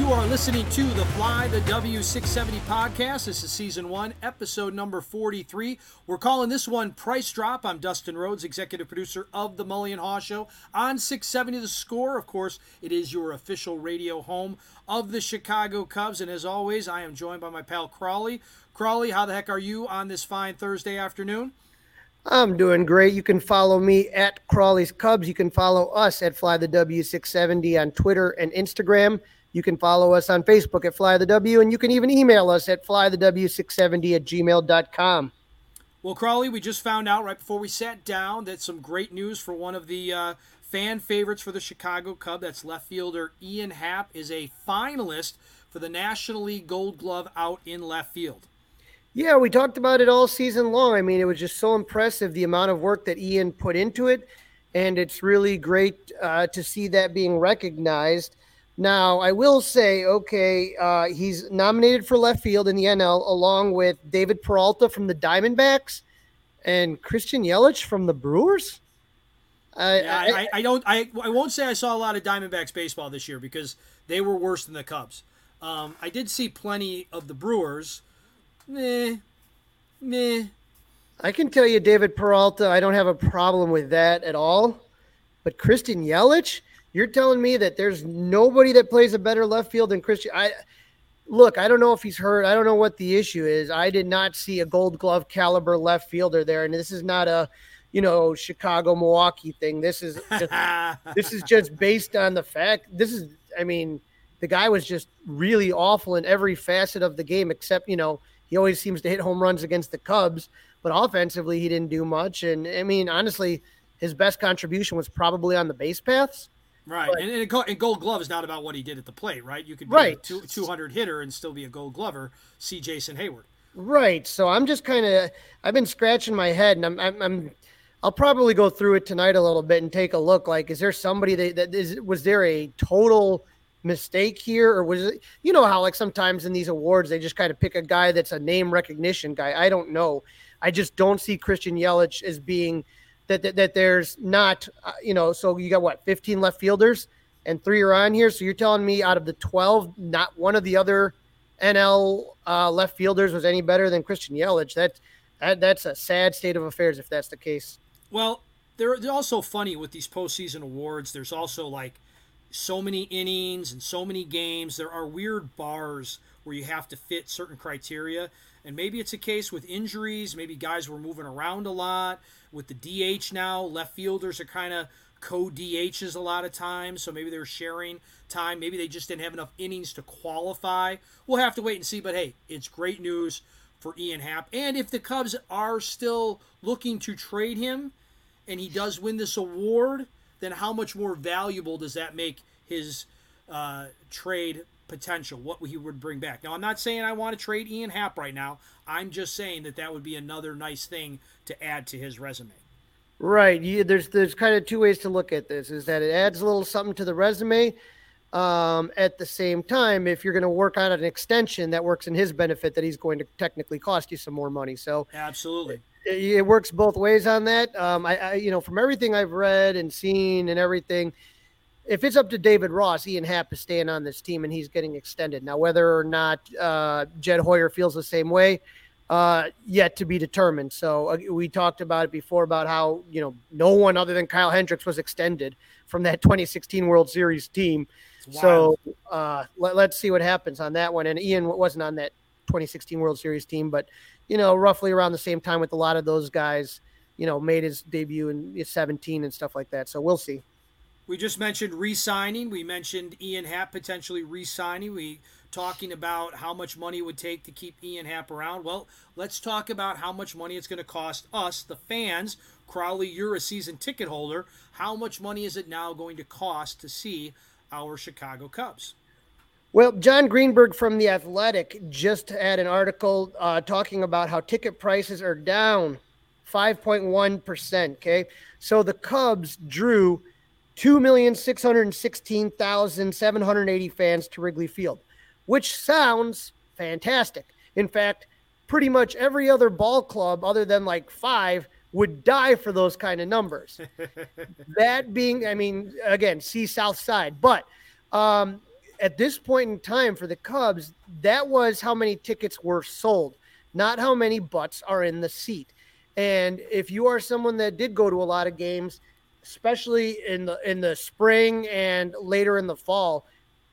You are listening to the Fly the W670 podcast. This is season one, episode number 43. We're calling this one Price Drop. I'm Dustin Rhodes, executive producer of the Mully and Haugh Show on 670 The Score. Of course, it is your official radio home of the Chicago Cubs. And as always, I am joined by my pal Crawly. Crawly, how the heck are you on this fine Thursday afternoon? I'm doing great. You can follow me at Crawly's Cubs. You can follow us at Fly the W670 on Twitter and Instagram. You can follow us on Facebook at Fly the W, and you can even email us at flythew670 at gmail.com. Well, Crawly, we just found out right before we sat down that some great news for one of the uh, fan favorites for the Chicago Cub. That's left fielder Ian Happ is a finalist for the National League Gold Glove out in left field. Yeah, we talked about it all season long. I mean, it was just so impressive the amount of work that Ian put into it, and it's really great uh, to see that being recognized. Now, I will say, okay, uh, he's nominated for left field in the NL along with David Peralta from the Diamondbacks and Christian Yelich from the Brewers. I, yeah, I, I, I, don't. I, I won't say I saw a lot of Diamondbacks baseball this year because they were worse than the Cubs. Um, I did see plenty of the Brewers. Meh, meh. I can tell you, David Peralta. I don't have a problem with that at all. But Christian Yelich, you're telling me that there's nobody that plays a better left field than Christian. I look, I don't know if he's hurt. I don't know what the issue is. I did not see a gold glove caliber left fielder there. And this is not a, you know, Chicago Milwaukee thing. This is just, this is just based on the fact this is I mean, the guy was just really awful in every facet of the game, except, you know, he always seems to hit home runs against the Cubs, but offensively he didn't do much. And I mean, honestly, his best contribution was probably on the base paths. Right, but, and, and, and, Gold Glove is not about what he did at the plate, right? You could be right. a two, 200 hitter and still be a Gold Glover. See Jason Heyward. Right. So I'm just kind of I've been scratching my head, and I'm, I'm, I'm I'll probably go through it tonight a little bit and take a look. Like, is there somebody that, that is was there a total mistake here, or was it? You know how like sometimes in these awards they just kind of pick a guy that's a name recognition guy. I don't know. I just don't see Christian Yelich as being that that, that there's not uh, you know so you got what 15 left fielders and three are on here so you're telling me out of the 12 not one of the other NL uh, left fielders was any better than Christian Yelich that, that that's a sad state of affairs if that's the case well they're, they're also funny with these postseason awards. There's also like so many innings and so many games. There are weird bars where you have to fit certain criteria. And maybe it's a case with injuries. Maybe guys were moving around a lot. With the DH now, left fielders are kind of co DHs a lot of times. So maybe they're sharing time. Maybe they just didn't have enough innings to qualify. We'll have to wait and see. But hey, it's great news for Ian Happ. And if the Cubs are still looking to trade him and he does win this award, then how much more valuable does that make his uh, trade potential, what he would bring back. Now, I'm not saying I want to trade Ian Happ right now. I'm just saying that that would be another nice thing to add to his resume. Right. You, there's there's kind of two ways to look at this. Is that it adds a little something to the resume. Um, at the same time, if you're going to work on an extension that works in his benefit, that he's going to technically cost you some more money. So absolutely, it, it works both ways on that. Um, I, I, you know, from everything I've read and seen and everything, if it's up to David Ross, Ian Happ is staying on this team and he's getting extended. Now, whether or not uh, Jed Hoyer feels the same way, uh, yet to be determined. So uh, we talked about it before about how you know no one other than Kyle Hendricks was extended from that 2016 World Series team. So uh, let, us see what happens on that one. And Ian wasn't on that 2016 World Series team, but you know roughly around the same time with a lot of those guys, you know, made his debut in 17 and stuff like that. So we'll see. We just mentioned re-signing. We mentioned Ian Happ potentially re-signing. We talking about how much money it would take to keep Ian Happ around. Well, let's talk about how much money it's going to cost us, the fans. Crawly, you're a season ticket holder. How much money is it now going to cost to see our Chicago Cubs? Well, Jon Greenberg from The Athletic just had an article uh, talking about how ticket prices are down 5.1%. Okay. So the Cubs drew 2,616,780 fans to Wrigley Field, which sounds fantastic. In fact, pretty much every other ball club, other than like five, would die for those kind of numbers. that being, I mean, again, see South Side. But um, at this point in time for the Cubs, that was how many tickets were sold, not how many butts are in the seat. And if you are someone that did go to a lot of games, especially in the in the spring and later in the fall,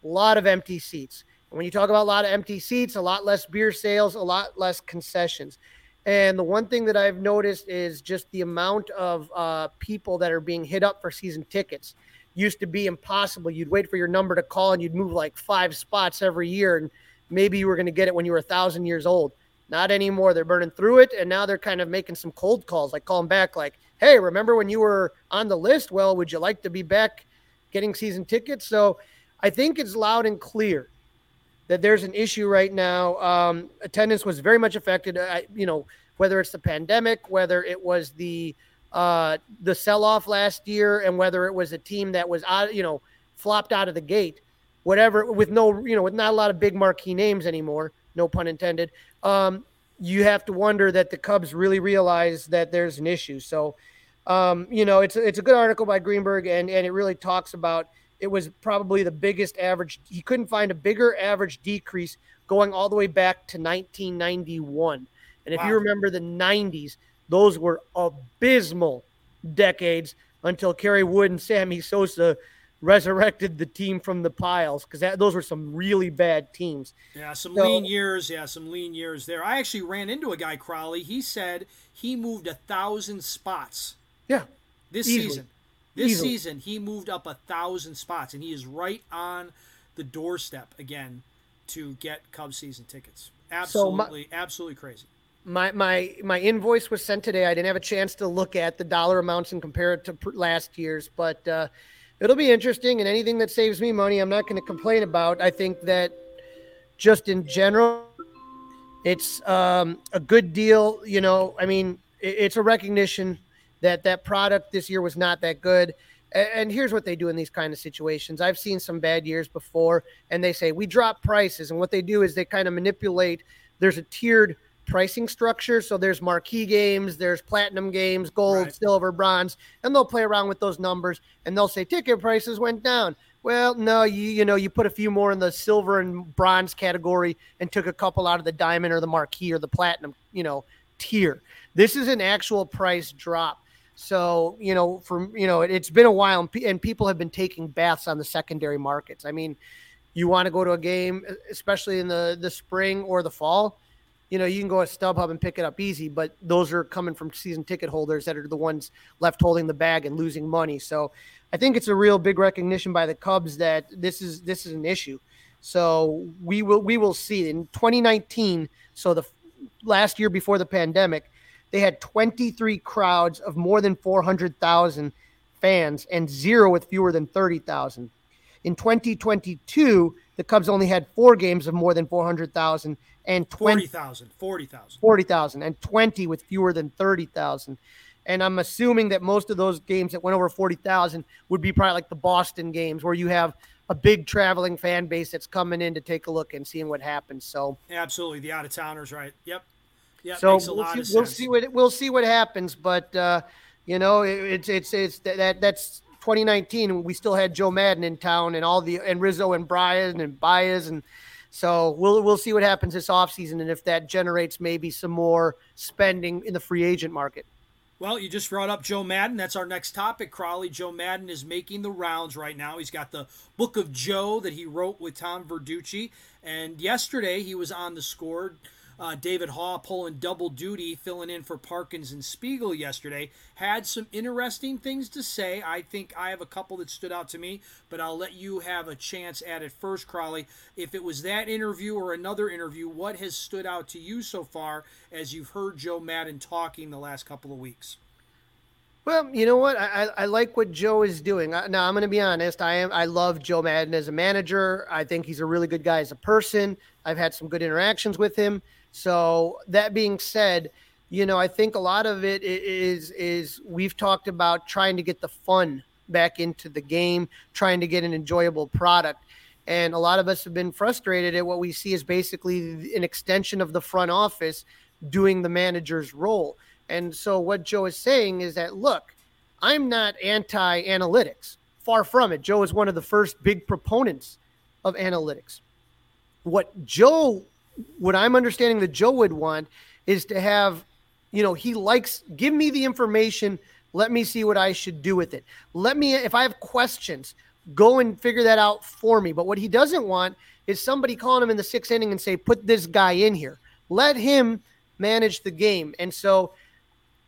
a lot of empty seats. When you talk about a lot of empty seats, a lot less beer sales, a lot less concessions. And the one thing that I've noticed is just the amount of uh, people that are being hit up for season tickets. Used to be impossible. You'd wait for your number to call and you'd move like five spots every year, and maybe you were going to get it when you were a thousand years old. Not anymore. They're burning through it, and now they're kind of making some cold calls, like calling back, like, hey, remember when you were on the list? Well, would you like to be back getting season tickets? So I think it's loud and clear that there's an issue right now. Um, attendance was very much affected. I, you know, whether it's the pandemic, whether it was the uh, the sell off last year, and whether it was a team that was out, you know, flopped out of the gate, whatever, with no, you know, with not a lot of big marquee names anymore. No pun intended. Um, you have to wonder that the Cubs really realize that there's an issue. So, um, you know, it's it's a good article by Greenberg, and and it really talks about it was probably the biggest average. He couldn't find a bigger average decrease going all the way back to 1991. And if wow. you remember the 90s, those were abysmal decades until Kerry Wood and Sammy Sosa resurrected the team from the piles because those were some really bad teams. Yeah, some so, lean years. Yeah, some lean years there. I actually ran into a guy, Crawly. He said he moved a thousand spots. Yeah, this easily. season. This easily. season, he moved up a thousand spots, and he is right on the doorstep again to get Cubs season tickets. Absolutely, so my, absolutely crazy. My my my invoice was sent today. I didn't have a chance to look at the dollar amounts and compare it to last year's, but. Uh, it'll be interesting. And anything that saves me money, I'm not going to complain about. I think that just in general, it's um, a good deal. You know, I mean, it's a recognition that that product this year was not that good. And here's what they do in these kind of situations. I've seen some bad years before, and they say we drop prices. And what they do is they kind of manipulate. There's a tiered pricing structure. So there's marquee games, there's platinum games, gold, right. silver, bronze, and they'll play around with those numbers and they'll say ticket prices went down. Well, no, you you know, you put a few more in the silver and bronze category and took a couple out of the diamond or the marquee or the platinum, you know, tier. This is an actual price drop. So, you know, from, you know, it, has been a while and, and people have been taking baths on the secondary markets. I mean, you want to go to a game, especially in the, the spring or the fall, you know, you can go at StubHub and pick it up easy, but those are coming from season ticket holders that are the ones left holding the bag and losing money. So I think it's a real big recognition by the Cubs that this is this is an issue. So we will we will see in 2019. So the last year before the pandemic, they had 23 crowds of more than 400,000 fans and zero with fewer than 30,000. In 2022, the Cubs only had four games of more than 400,000 and 40,000, 40,000. 40,000 and 20 with fewer than 30,000. And I'm assuming that most of those games that went over 40,000 would be probably like the Boston games where you have a big traveling fan base that's coming in to take a look and seeing what happens. So absolutely, the out of towners, right? Yep. Yeah. So we'll see, we'll see, what we'll see what happens, but uh, you know it, it's it's it's that that's 2019. We still had Joe Maddon in town and all the and Rizzo and Brian and Baez and so we'll we'll see what happens this offseason and if that generates maybe some more spending in the free agent market. Well, you just brought up Joe Maddon. That's our next topic, Crawly. Joe Maddon is making the rounds right now. He's got the Book of Joe that he wrote with Tom Verducci. And yesterday he was on the score uh, David Haugh pulling double duty, filling in for Parkins and Spiegel yesterday, had some interesting things to say. I think I have a couple that stood out to me, but I'll let you have a chance at it first, Crawly. If it was that interview or another interview, what has stood out to you so far as you've heard Joe Maddon talking the last couple of weeks? Well, you know what? I, I like what Joe is doing. Now, I'm going to be honest. I am. I love Joe Maddon as a manager. I think he's a really good guy as a person. I've had some good interactions with him. So that being said, you know, I think a lot of it is is we've talked about trying to get the fun back into the game, trying to get an enjoyable product. And a lot of us have been frustrated at what we see is basically an extension of the front office doing the manager's role. And so what Joe is saying is that look, I'm not anti analytics. Far from it. Joe is one of the first big proponents of analytics. What Joe what I'm understanding that Joe would want is to have, you know, he likes give me the information. Let me see what I should do with it. Let me, if I have questions, go and figure that out for me. But what he doesn't want is somebody calling him in the sixth inning and say, put this guy in here. Let him manage the game. And so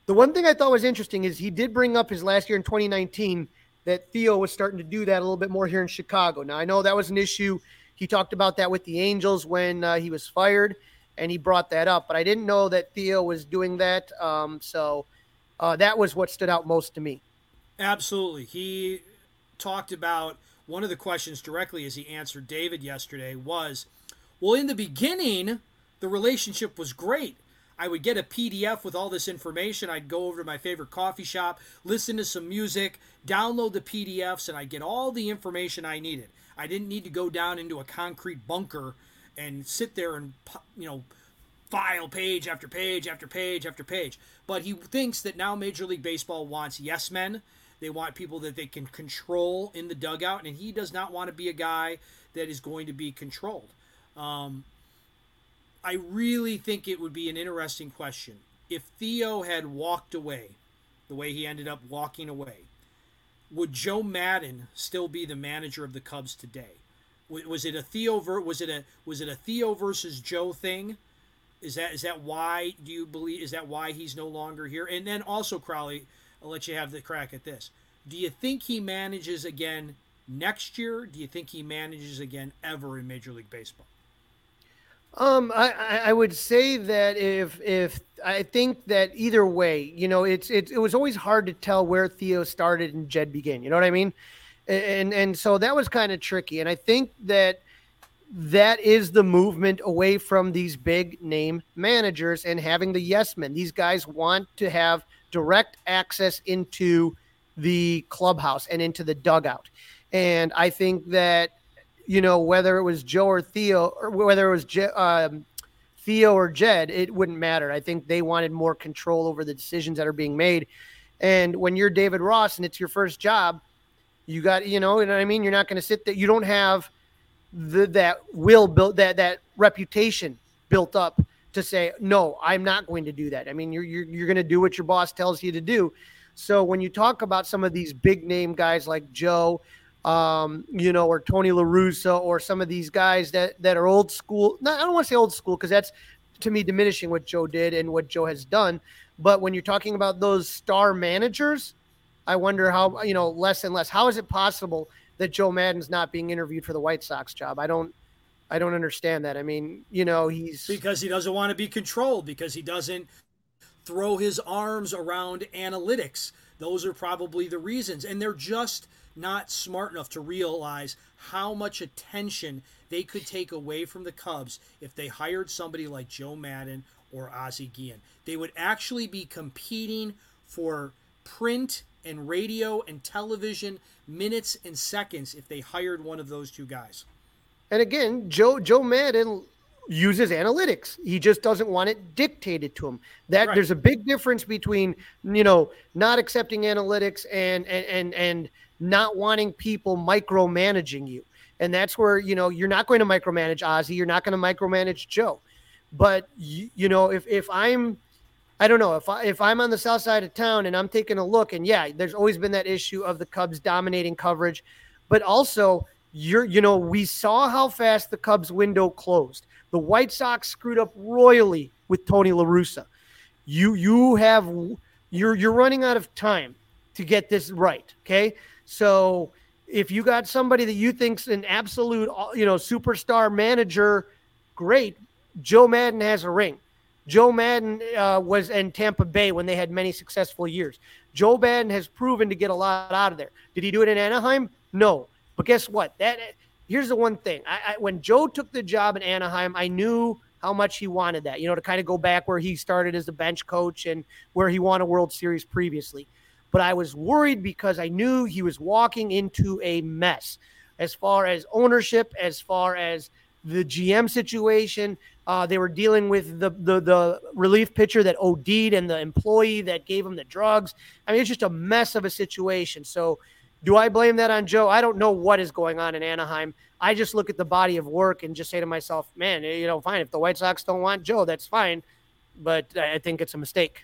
the one thing I thought was interesting is he did bring up his last year in 2019 that Theo was starting to do that a little bit more here in Chicago. Now, I know that was an issue he talked about that with the Angels when uh, he was fired, and he brought that up. But I didn't know that Theo was doing that. Um, so uh, that was what stood out most to me. Absolutely. He talked about one of the questions directly as he answered David yesterday was, well, in the beginning, the relationship was great. I would get a PDF with all this information. I'd go over to my favorite coffee shop, listen to some music, download the PDFs, and I'd get all the information I needed. I didn't need to go down into a concrete bunker and sit there and you know file page after page after page after page. But he thinks that now Major League Baseball wants yes men. They want people that they can control in the dugout, and he does not want to be a guy that is going to be controlled. Um, I really think it would be an interesting question if Theo had walked away the way he ended up walking away would Joe Maddon still be the manager of the Cubs today? Was it a Theo was it a was it a Theo versus Joe thing? Is that is that why do you believe is that why he's no longer here? And then also Crawly, I'll let you have the crack at this. Do you think he manages again next year? Do you think he manages again ever in Major League Baseball? Um, I, I would say that if if I think that either way, you know, it's it, it was always hard to tell where Theo started and Jed began. You know what I mean? And and so that was kind of tricky. And I think that that is the movement away from these big name managers and having the yes men. These guys want to have direct access into the clubhouse and into the dugout. And I think that you know, whether it was Joe or Theo, or whether it was Je- um, Theo or Jed, it wouldn't matter. I think they wanted more control over the decisions that are being made. And when you're David Ross and it's your first job, you got, you know, you know what I mean? You're not going to sit there. You don't have the, that will built that, that reputation built up to say, no, I'm not going to do that. I mean, you're, you're, you're going to do what your boss tells you to do. So when you talk about some of these big name guys like Joe, um, you know, or Tony La Russa, or some of these guys that that are old school. Not, I don't want to say old school because that's to me diminishing what Joe did and what Joe has done. But when you're talking about those star managers, I wonder how you know less and less. How is it possible that Joe Maddon's not being interviewed for the White Sox job? I don't. I don't understand that. I mean, you know, he's because he doesn't want to be controlled because he doesn't throw his arms around analytics. Those are probably the reasons. And they're just not smart enough to realize how much attention they could take away from the Cubs if they hired somebody like Joe Maddon or Ozzie Guillen. They would actually be competing for print and radio and television minutes and seconds if they hired one of those two guys. And again, Joe Joe Maddon uses analytics. He just doesn't want it dictated to him. That right. there's a big difference between you know not accepting analytics and and and and not wanting people micromanaging you. And that's where you know you're not going to micromanage Ozzie. You're not going to micromanage Joe. But you, you know if if I'm I don't know if I if I'm on the south side of town and I'm taking a look and yeah, there's always been that issue of the Cubs dominating coverage, but also you're you know we saw how fast the Cubs window closed. The White Sox screwed up royally with Tony La Russa. You you have you're you're running out of time to get this right. Okay, so if you got somebody that you think's an absolute you know superstar manager, great. Joe Maddon has a ring. Joe Maddon uh, was in Tampa Bay when they had many successful years. Joe Maddon has proven to get a lot out of there. Did he do it in Anaheim? No. But guess what? That here's the one thing. I, I, when Joe took the job in Anaheim, I knew how much he wanted that. You know, to kind of go back where he started as a bench coach and where he won a World Series previously. But I was worried because I knew he was walking into a mess as far as ownership, as far as the GM situation. Uh, they were dealing with the, the the relief pitcher that OD'd and the employee that gave him the drugs. I mean, it's just a mess of a situation. So do I blame that on Joe? I don't know what is going on in Anaheim. I just look at the body of work and just say to myself, man, you know, fine. If the White Sox don't want Joe, that's fine. But I think it's a mistake.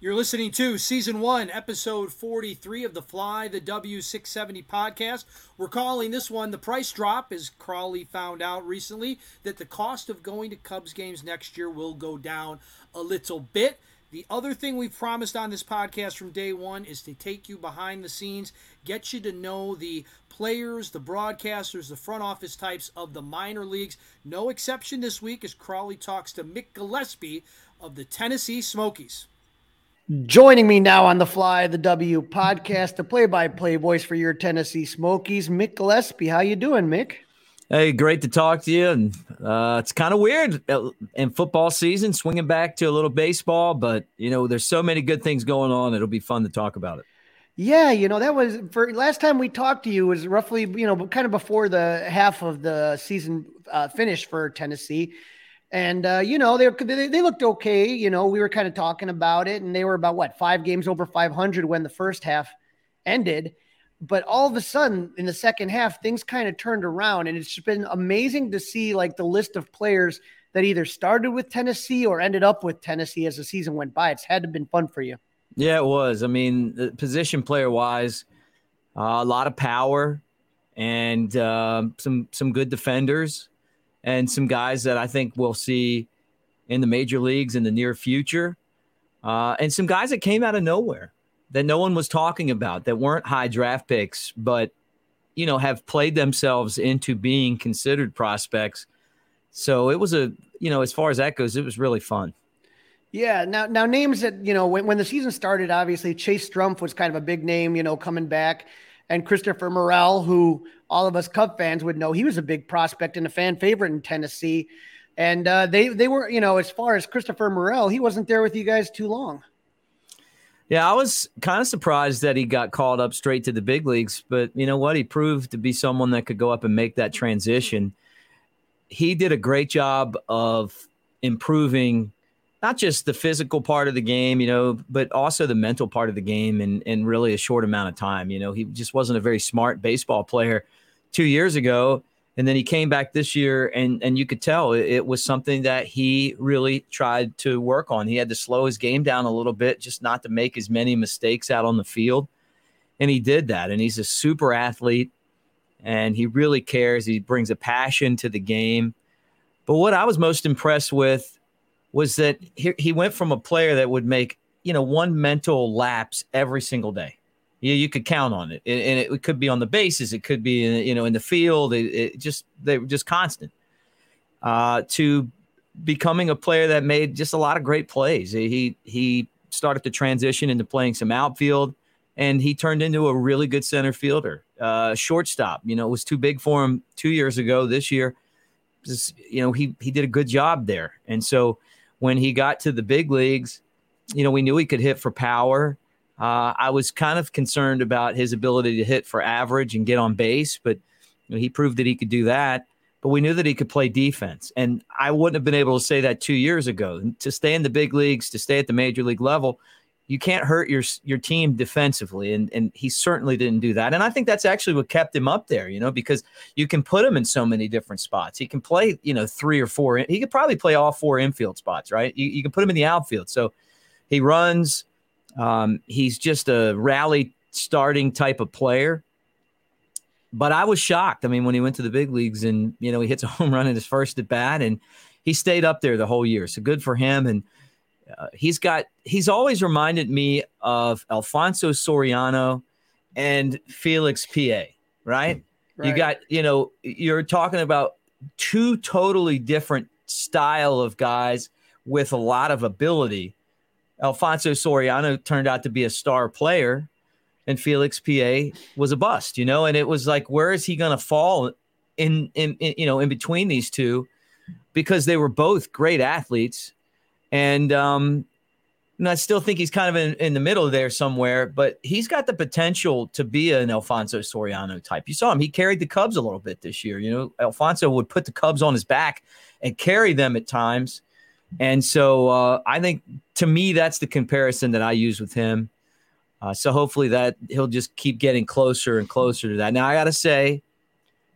You're listening to Season 1, Episode 43 of the Fly the W670 podcast. We're calling this one The Price Drop, as Crawly found out recently that the cost of going to Cubs games next year will go down a little bit. The other thing we've promised on this podcast from day one is to take you behind the scenes, get you to know the players, the broadcasters, the front office types of the minor leagues. No exception this week as Crawly talks to Mick Gillispie of the Tennessee Smokies. Joining me now on the Fly the W podcast, the play-by-play voice for your Tennessee Smokies, Mick Gillispie. How you doing, Mick? Hey, great to talk to you. And uh, it's kind of weird uh, in football season, swinging back to a little baseball, but you know, there's so many good things going on. It'll be fun to talk about it. Yeah, you know that was for last time we talked to you was roughly you know kind of before the half of the season uh, finished for Tennessee And uh, you know they, they they looked okay. You know we were kind of talking about it, and they were about what five games over 500 when the first half ended. But all of a sudden, in the second half, things kind of turned around, and it's been amazing to see like the list of players that either started with Tennessee or ended up with Tennessee as the season went by. It's had to have been fun for you. Yeah, it was. I mean, position player wise, uh, a lot of power and uh, some some good defenders and some guys that I think we'll see in the major leagues in the near future, uh, and some guys that came out of nowhere that no one was talking about that weren't high draft picks, but you know have played themselves into being considered prospects. So it was a you know as far as that goes, it was really fun. Yeah. Now, now names that you know when, when the season started, obviously Chase Strumpf was kind of a big name, you know, coming back, and Christopher Morel, who all of us Cub fans would know, he was a big prospect and a fan favorite in Tennessee. And uh, they they were, you know, as far as Christopher Morel, he wasn't there with you guys too long. Yeah, I was kind of surprised that he got called up straight to the big leagues, but you know what? He proved to be someone that could go up and make that transition. He did a great job of improving not just the physical part of the game, you know, but also the mental part of the game in, in really a short amount of time. You know, he just wasn't a very smart baseball player two years ago. And then he came back this year, and, and you could tell it, it was something that he really tried to work on. He had to slow his game down a little bit just not to make as many mistakes out on the field. And he did that. And he's a super athlete, and he really cares. He brings a passion to the game. But what I was most impressed with was that he, he went from a player that would make you know one mental lapse every single day. You, you could count on it, and it could be on the bases, it could be in, you know in the field. It, it just they were just constant. Uh, to becoming a player that made just a lot of great plays. He he started to transition into playing some outfield, and he turned into a really good center fielder. Uh, shortstop, you know, it was too big for him two years ago. This year, just, you know, he he did a good job there, and so when he got to the big leagues, you know, we knew he could hit for power. Uh, I was kind of concerned about his ability to hit for average and get on base, but you know, he proved that he could do that. But we knew that he could play defense. And I wouldn't have been able to say that two years ago. To stay in the big leagues, to stay at the major league level, you can't hurt your your team defensively, and and he certainly didn't do that. And I think that's actually what kept him up there, you know, because you can put him in so many different spots. He can play, you know, three or four. He could probably play all four infield spots, right? You, you can put him in the outfield. So he runs. Um, he's just a rally starting type of player. But I was shocked. I mean, when he went to the big leagues and you know he hits a home run in his first at bat, and he stayed up there the whole year. So good for him. And uh, he's got he's always reminded me of Alfonso Soriano and Felix Pie, right? right? You got, you know, you're talking about two totally different style of guys with a lot of ability. Alfonso Soriano turned out to be a star player and Felix Pie was a bust, you know, and it was like where is he going to fall in, in in you know in between these two because they were both great athletes and um, and I still think he's kind of in, in the middle there somewhere, but he's got the potential to be an Alfonso Soriano type. You saw him; he carried the Cubs a little bit this year. You know, Alfonso would put the Cubs on his back and carry them at times, and so uh, I think to me that's the comparison that I use with him. Uh, so hopefully that he'll just keep getting closer and closer to that. Now I got to say,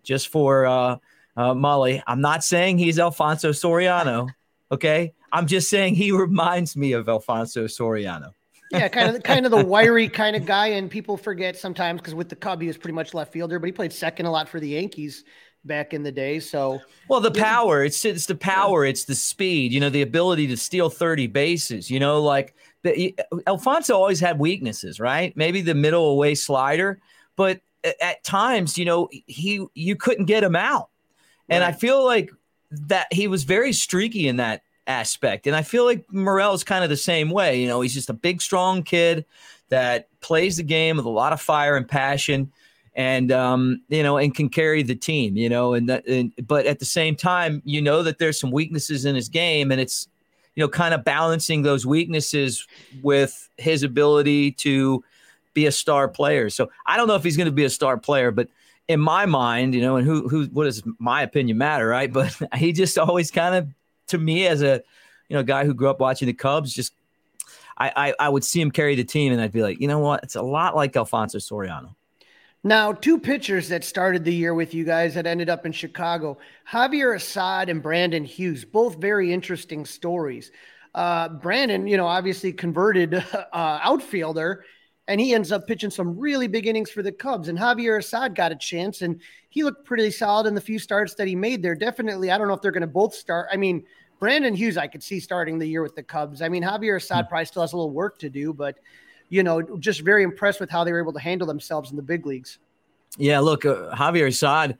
just for uh, uh, Mully, I'm not saying he's Alfonso Soriano. Okay, I'm just saying he reminds me of Alfonso Soriano. yeah, kind of kind of the wiry kind of guy, and people forget sometimes because with the Cub he was pretty much left fielder, but he played second a lot for the Yankees back in the day. So well, the power it's it's the power, it's the speed, you know, the ability to steal 30 bases. You know, like the, Alfonso always had weaknesses, right? Maybe the middle away slider, but at times, you know, he you couldn't get him out, and I feel like that he was very streaky in that aspect. And I feel like Morel is kind of the same way. You know, he's just a big, strong kid that plays the game with a lot of fire and passion and um, you know, and can carry the team, you know, and, that, and but at the same time, you know that there's some weaknesses in his game, and it's you know, kind of balancing those weaknesses with his ability to be a star player. So I don't know if he's going to be a star player, but in my mind, you know, and who who what does my opinion matter, right? But he just always kind of to me, as a you know guy who grew up watching the Cubs, just I, I I would see him carry the team, and I'd be like, you know what? It's a lot like Alfonso Soriano. Now, two pitchers that started the year with you guys that ended up in Chicago Javier Assad and Brandon Hughes, both very interesting stories. Uh, Brandon, you know, obviously converted uh, outfielder, and he ends up pitching some really big innings for the Cubs. And Javier Assad got a chance, and he looked pretty solid in the few starts that he made there. Definitely, I don't know if they're going to both start. I mean, Brandon Hughes, I could see starting the year with the Cubs. I mean, Javier Assad hmm. probably still has a little work to do, but you know, just very impressed with how they were able to handle themselves in the big leagues. Yeah, look, uh, Javier Assad,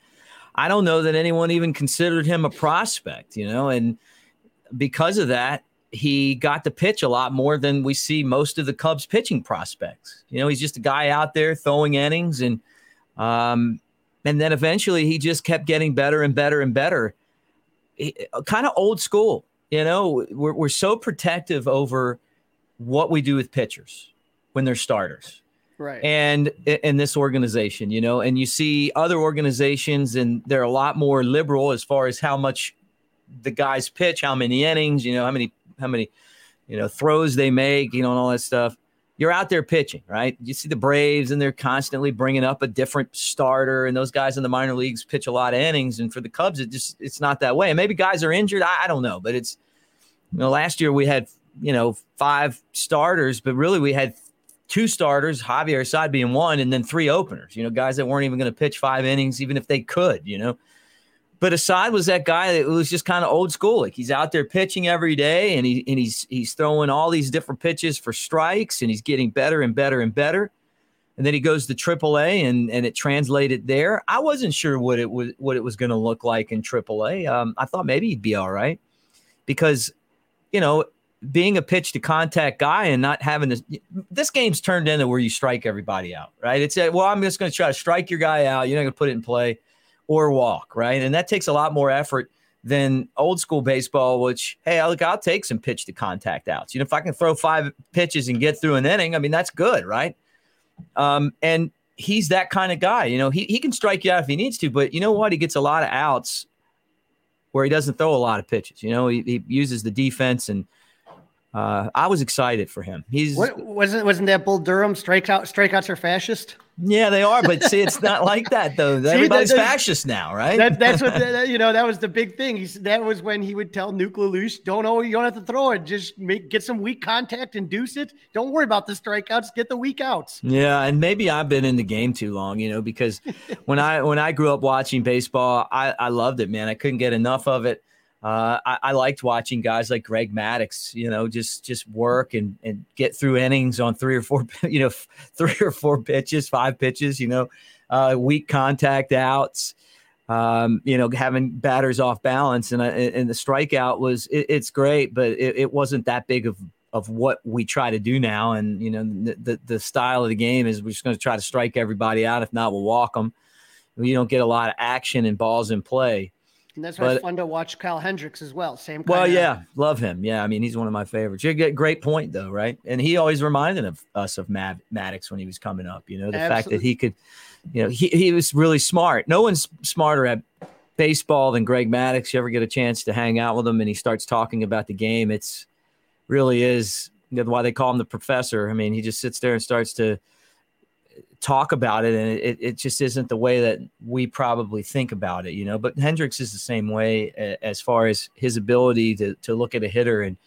I don't know that anyone even considered him a prospect, you know, and because of that, he got to pitch a lot more than we see most of the Cubs pitching prospects. You know, he's just a guy out there throwing innings and um and then eventually he just kept getting better and better and better. Kind of old school, you know, we're, we're so protective over what we do with pitchers when they're starters. Right. And in this organization, you know, and you see other organizations and they're a lot more liberal as far as how much the guys pitch, how many innings, you know, how many how many, you know, throws they make, you know, and all that stuff. You're out there pitching, right? You see the Braves and they're constantly bringing up a different starter and those guys in the minor leagues pitch a lot of innings and for the Cubs it just it's not that way. And maybe guys are injured, I, I don't know, but it's you know, last year we had, you know, five starters, but really we had two starters, Javier Assad being one, and then three openers, you know, guys that weren't even going to pitch five innings, even if they could, you know. But Assad was that guy that was just kind of old school. Like he's out there pitching every day and he and he's he's throwing all these different pitches for strikes and he's getting better and better and better. And then he goes to AAA and and it translated there. I wasn't sure what it was what it was going to look like in AAA. Um, I thought maybe he'd be all right because you know being a pitch to contact guy and not having this this game's turned into where you strike everybody out, right? It's a, well, I'm just going to try to strike your guy out. You're not going to put it in play or walk, right? And that takes a lot more effort than old school baseball, which hey, I'll take some pitch to contact outs. You know, if I can throw five pitches and get through an inning, I mean that's good, right? Um, and he's that kind of guy. You know, he he can strike you out if he needs to, but you know what? He gets a lot of outs where he doesn't throw a lot of pitches. You know, he, he uses the defense and uh, I was excited for him. He's what, wasn't wasn't that Bull Durham strikeout strikeouts are fascist? Yeah, they are, but see, it's not like that though. See, Everybody's that, fascist now, right? That, that's what the, you know. That was the big thing. He's, that was when he would tell Nuke "Don't know, you don't have to throw it. Just make get some weak contact, induce it. Don't worry about the strikeouts. Get the weak outs." Yeah, and maybe I've been in the game too long, you know, because when I when I grew up watching baseball, I, I loved it, man. I couldn't get enough of it. Uh, I, I, liked watching guys like Greg Maddux, you know, just just work and and get through innings on three or four, you know, three or four pitches, five pitches, you know, uh, weak contact outs, um, you know, having batters off balance, and and the strikeout was it, it's great, but it, it, wasn't that big of of what we try to do now, and you know, the the, the style of the game is we're just going to try to strike everybody out. If not, we'll walk them. You don't get a lot of action and balls in play. And that's why but, it's fun to watch Kyle Hendricks as well. Same. well, of- yeah, love him. Yeah, I mean he's one of my favorites. You get great point though, right? And he always reminded of us of Mav- Maddux when he was coming up. You know, the Absolutely. fact that he could, you know, he he was really smart. No one's smarter at baseball than Greg Maddux. You ever get a chance to hang out with him and he starts talking about the game? It's really is you know, why they call him the professor. I mean, he just sits there and starts to talk about it, and it, it just isn't the way that we probably think about it, you know. But Hendricks is the same way as far as his ability to to look at a hitter and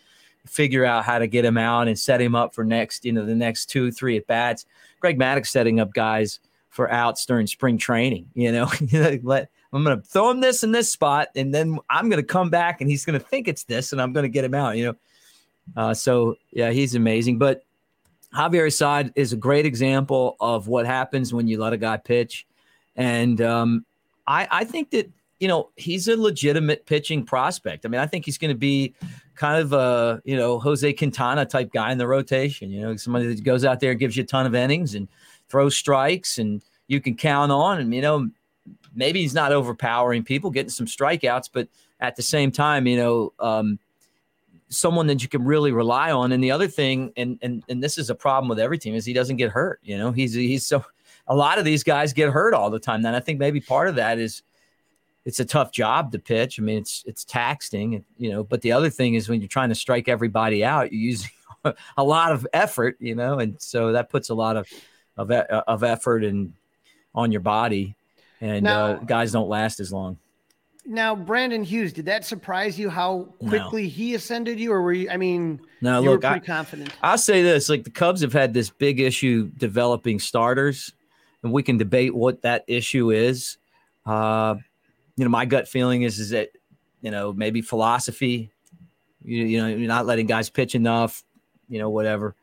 figure out how to get him out and set him up for next, you know, the next two, three at bats. Greg Maddux setting up guys for outs during spring training, you know, let I'm going to throw him this in this spot, and then I'm going to come back and he's going to think it's this, and I'm going to get him out, you know. Uh, so yeah, he's amazing. But Javier Assad is a great example of what happens when you let a guy pitch. And um, I, I think that, you know, he's a legitimate pitching prospect. I mean, I think he's going to be kind of a, you know, Jose Quintana type guy in the rotation, you know, somebody that goes out there, and gives you a ton of innings and throws strikes and you can count on. And, you know, maybe he's not overpowering people, getting some strikeouts, but at the same time, you know, um, someone that you can really rely on. And the other thing, and and and this is a problem with every team, is he doesn't get hurt. You know, he's he's so a lot of these guys get hurt all the time. Then I think maybe part of that is it's a tough job to pitch. I mean, it's it's taxing, you know. But the other thing is when you're trying to strike everybody out, you're using a lot of effort, you know, and so that puts a lot of of of effort and on your body, and Now- uh, guys don't last as long. Now, Brandon Hughes, did that surprise you how quickly he ascended you, or were you? I mean, No, you look, were I- pretty confident. I'll say this: like the Cubs have had this big issue developing starters, and we can debate what that issue is. Uh, you know, my gut feeling is is that you know maybe philosophy. You, you know, you're not letting guys pitch enough. You know, whatever.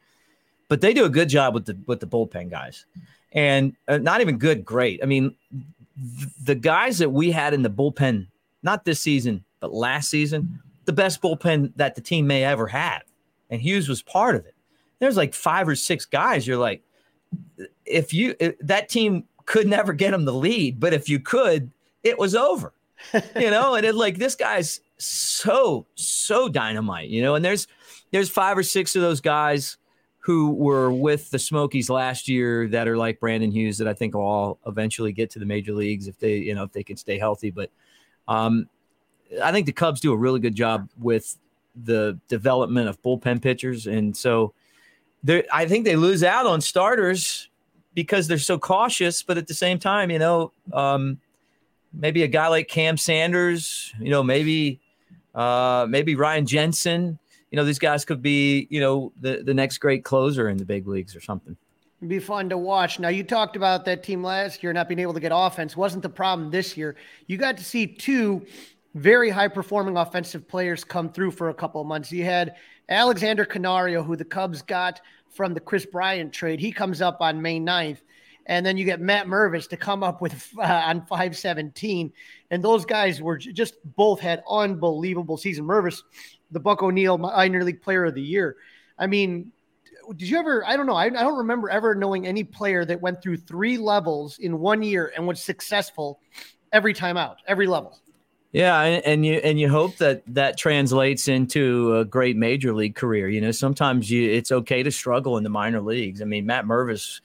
But they do a good job with the with the bullpen guys, and uh, not even good, great. I mean, the guys that we had in the bullpen, not this season, but last season, the best bullpen that the team may ever have. And Hughes was part of it. There's like five or six guys. You're like, if you if that team could never get him the lead, but if you could, it was over. you know, and it like this guy's so so dynamite, you know, and there's there's five or six of those guys who were with the Smokies last year that are like Brandon Hughes that I think will all eventually get to the major leagues if they, you know, if they can stay healthy. But um, I think the Cubs do a really good job with the development of bullpen pitchers, and so I think they lose out on starters because they're so cautious. But at the same time, you know, um, maybe a guy like Cam Sanders, you know, maybe uh, maybe Ryan Jensen. You know, these guys could be, you know, the the next great closer in the big leagues or something. It'd be fun to watch. Now, you talked about that team last year not being able to get offense. Wasn't the problem this year. You got to see two very high performing offensive players come through for a couple of months. You had Alexander Canario, who the Cubs got from the Kris Bryant trade. He comes up on May 9th. And then you get Matt Mervis to come up with uh, on 517. And those guys were just both had unbelievable season. Mervis, the Buck O'Neil minor league player of the year. I mean, did you ever? I don't know. I, I don't remember ever knowing any player that went through three levels in one year and was successful every time out, every level. Yeah, and, you and you hope that that translates into a great major league career. You know, sometimes you it's okay to struggle in the minor leagues. I mean, Matt Mervis,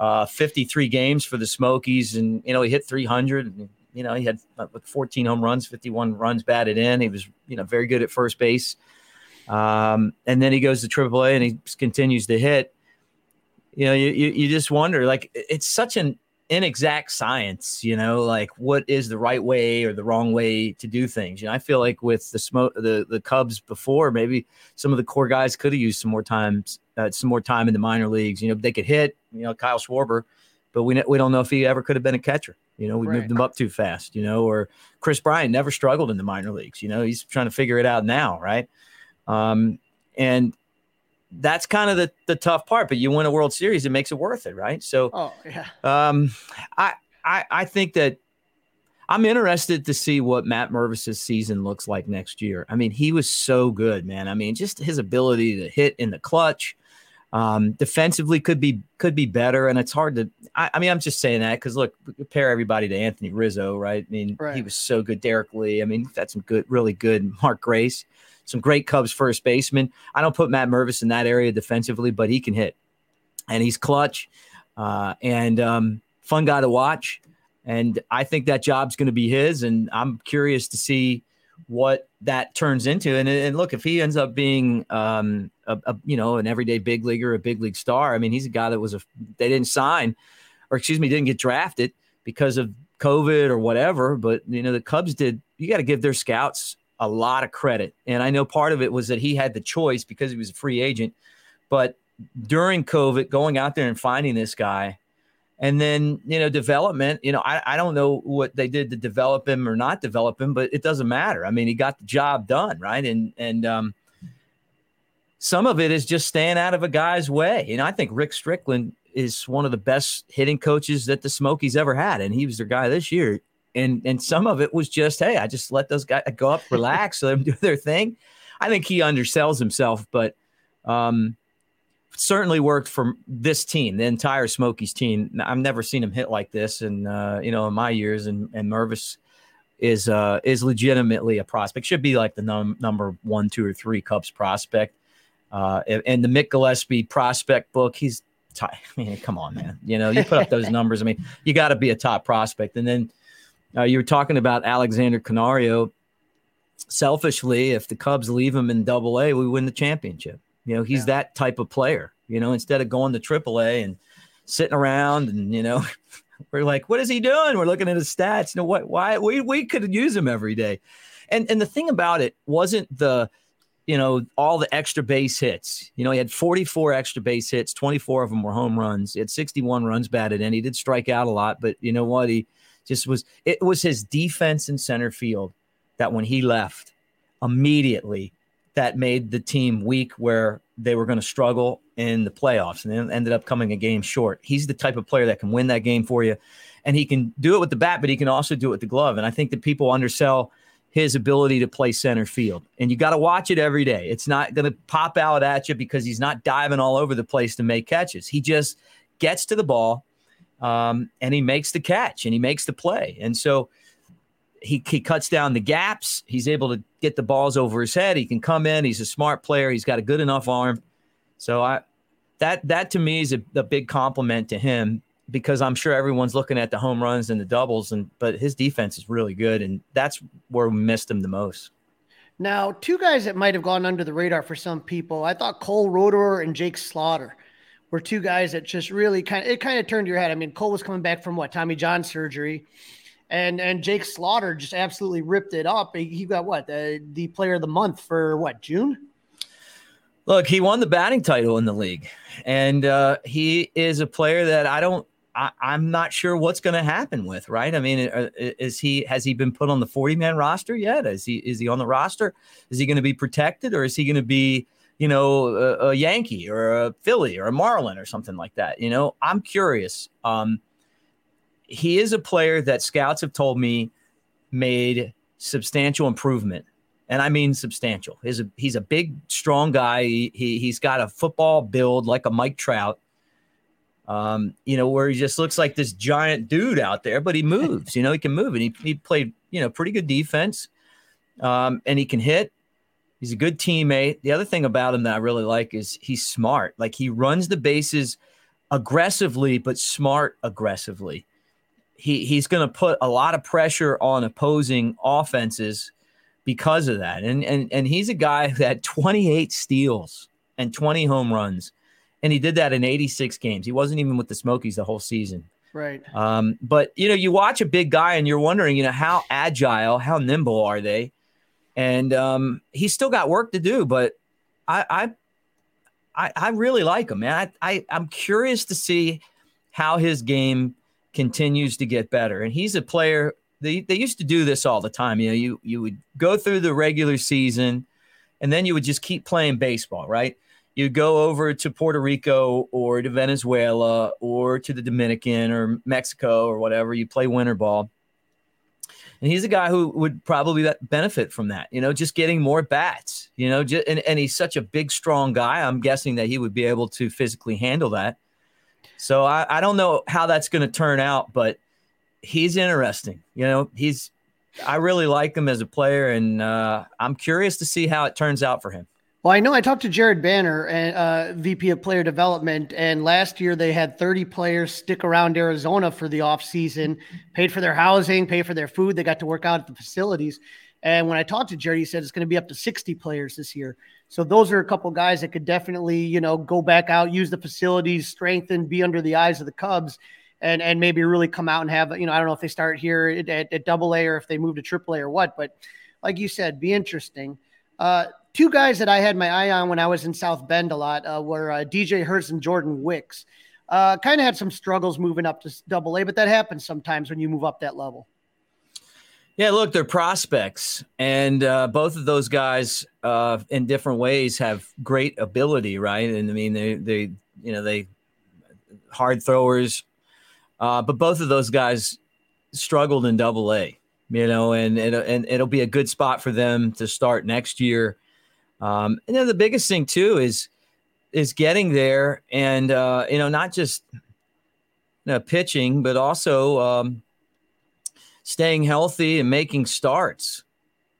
uh, 53 games for the Smokies, and you know he hit 300. And, you know, he had 14 home runs, 51 runs batted in. He was you know very good at first base. Um, and then he goes to AAA and he continues to hit. You know, you, you you just wonder like it's such an inexact science, you know, like what is the right way or the wrong way to do things. You know, I feel like with the smoke, the the Cubs before, maybe some of the core guys could have used some more time, uh, some more time in the minor leagues. You know, they could hit. You know, Kyle Schwarber, but we we don't know if he ever could have been a catcher. You know, we Right. moved him up too fast. You know, or Kris Bryant never struggled in the minor leagues. You know, he's trying to figure it out now, right? Um, and that's kind of the, the tough part. But you win a World Series, it makes it worth it, right? So, Oh yeah. um, I, I I think that I'm interested to see what Matt Mervis's season looks like next year. I mean, he was so good, man. I mean, just his ability to hit in the clutch, um, defensively could be could be better, and it's hard to. I, I mean, I'm just saying that because look, compare everybody to Anthony Rizzo, right? I mean, he was so good. Derrek Lee. I mean, had some good, really good Mark Grace, some great Cubs first baseman. I don't put Matt Mervis in that area defensively, but he can hit, and he's clutch, uh, and um, fun guy to watch. And I think that job's going to be his, and I'm curious to see what that turns into. And, and look, if he ends up being, um, a, a, you know, an everyday big leaguer, a big league star, I mean, he's a guy that was a they didn't sign, or excuse me, didn't get drafted because of COVID or whatever. But you know, the Cubs did. You got to give their scouts a lot of credit, and I know part of it was that he had the choice because he was a free agent. But during COVID, going out there and finding this guy and then you know development you know I, I don't know what they did to develop him or not develop him but it doesn't matter. I mean he got the job done right? And and um some of it is just staying out of a guy's way. And i think rick strickland is one of the best hitting coaches that the smokies ever had. And he was their guy this year and and some of it was just hey i just let those guys go up relax let them do their thing i think he undersells himself but um certainly worked for this team, the entire Smokies team. I've never seen him hit like this, and uh, you know, in my years, and and Mervis is uh, is legitimately a prospect. Should be like the num- number one, two, or three Cubs prospect. Uh, and, and the Mick Gillispie prospect book, he's. T- I mean, come on, man. You know, you put up those numbers. I mean, you got to be a top prospect, and then Uh, you were talking about Alexander Canario. Selfishly, if the Cubs leave him in Double A, we win the championship. You know, he's yeah. that type of player. You know, instead of going to Triple A and sitting around and you know, we're like, what is he doing? We're looking at his stats. You know what? Why we we could use him every day. And and the thing about it wasn't the you know, all the extra base hits. You know, he had 44 extra base hits, 24 of them were home runs. He had 61 runs batted in. He did strike out a lot, but you know what? He just was, it was his defense in center field that when he left immediately, that made the team weak where they were going to struggle in the playoffs and then ended up coming a game short. He's the type of player that can win that game for you. And he can do it with the bat, but he can also do it with the glove. And I think that people undersell his ability to play center field. And you got to watch it every day. It's not going to pop out at you because he's not diving all over the place to make catches. He just gets to the ball um, and he makes the catch and he makes the play. And so he, he cuts down the gaps. He's able to get the balls over his head. He can come in. He's a smart player. He's got a good enough arm. So I that that to me is a, a big compliment to him because I'm sure everyone's looking at the home runs and the doubles, and but his defense is really good, and that's where we missed him the most. Now, two guys that might have gone under the radar for some people. I thought Cole Roederer and Jake Slaughter were two guys that just really kind of it kind of turned your head. I mean, Cole was coming back from what Tommy John surgery, and and Jake Slaughter just absolutely ripped it up. He got what the the player of the month for what June. Look, he won the batting title in the league, and uh, he is a player that I don't I, am not sure what's going to happen with. Right? I mean, uh, is he has he been put on the 40 man roster yet? Is he is he on the roster? Is he going to be protected, or is he going to be you know a, a, Yankee or a Philly or a Marlin or something like that? You know, I'm curious. Um, he is a player that scouts have told me made substantial improvement and I mean substantial. He's a he's a big, strong guy. He, he he's got a football build like a Mike Trout um, you know, where he just looks like this giant dude out there, but he moves, you know, he can move and he, he played, you know, pretty good defense. Um, and he can hit. He's a good teammate. The other thing about him that I really like is he's smart. Like he runs the bases aggressively, but smart aggressively. He he's going to put a lot of pressure on opposing offenses because of that. And and and he's a guy that 28 steals and 20 home runs and he did that in 86 games. He wasn't even with the Smokies the whole season. Right. Um, but you know, you watch a big guy and you're wondering, you know, how agile, how nimble are they? And um, he's still got work to do, but I, I, I, really like him, man. I, I, I'm curious to see how his game continues to get better. And he's a player. They, they used to do this all the time. You know, you you would go through the regular season, and then you would just keep playing baseball, right? you go over to Puerto Rico or to Venezuela or to the Dominican or Mexico or whatever, you play winter ball. And he's a guy who would probably benefit from that, you know, just getting more bats, you know, just, and, and he's such a big, strong guy. I'm guessing that he would be able to physically handle that. So I, I don't know how that's going to turn out, but he's interesting. You know, he's, I really like him as a player, and uh, I'm curious to see how it turns out for him. Well, I know I talked to Jared Banner, uh, VP of Player Development, and last year they had 30 players stick around Arizona for the offseason, paid for their housing, paid for their food. They got to work out at the facilities. And when I talked to Jared, he said it's going to be up to 60 players this year. So those are a couple guys that could definitely, you know, go back out, use the facilities, strengthen, be under the eyes of the Cubs, and and maybe really come out and have, you know, I don't know if they start here at, at, at Double A or if they move to Triple A or what, but like you said, be interesting. Uh, two guys that I had my eye on when I was in South Bend a lot uh, were uh, DJ Herz and Jordan Wicks. Uh, kind of had some struggles moving up to double A, but that happens sometimes when you move up that level. Yeah, look, they're prospects, and uh, both of those guys, uh, in different ways, have great ability, right? And I mean, they, they, you know, they hard throwers, uh, but both of those guys struggled in Double A, you know, and and and it'll be a good spot for them to start next year. Um, and then the biggest thing too is is getting there and uh, you know not just you know, pitching, but also um, staying healthy and making starts.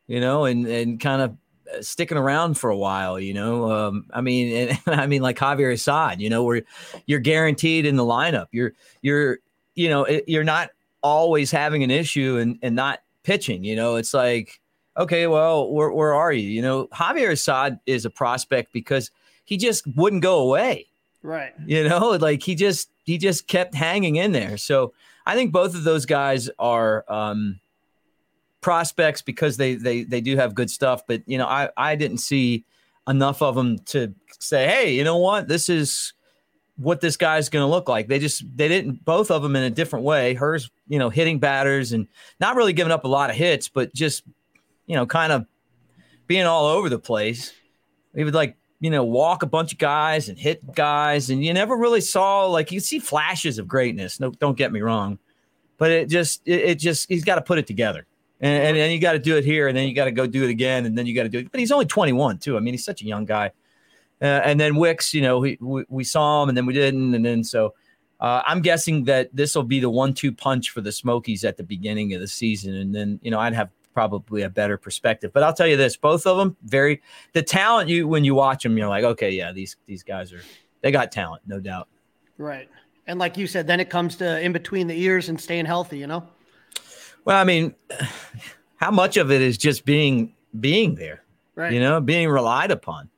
You know, and and kind of sticking around for a while. You know, um, I mean, and, I mean like Javier Assad. You know, where you're guaranteed in the lineup. You're you're you know you're not always having an issue and, and not pitching. You know, it's like, okay, well, where, where are you? You know, Javier Assad is a prospect because he just wouldn't go away. Right. You know, like he just he just kept hanging in there. So I think both of those guys are um, prospects because they they they do have good stuff. But you know, I I didn't see enough of them to say, hey, you know what, this is what this guy's going to look like. They just they didn't both of them in a different way. Herz, you know, hitting batters and not really giving up a lot of hits, but just you know, kind of being all over the place. He would like you know walk a bunch of guys and hit guys, and you never really saw like you see flashes of greatness. No, don't get me wrong, but it just it, it just he's got to put it together. And, and then you got to do it here, and then you got to go do it again, and then you got to do it. But he's only 21 too. I mean, he's such a young guy. Uh, and then Wicks, you know, we, we, we saw him, and then we didn't, and then so uh, I'm guessing that this will be the one-two punch for the Smokies at the beginning of the season, and then you know I'd have probably a better perspective. But I'll tell you this: both of them very the talent. You when you watch them, you're like, okay, yeah, these these guys are they got talent, no doubt. Right. And like you said, then it comes to in between the ears and staying healthy. You know. Well, I mean, how much of it is just being being there? Right. You know, being relied upon.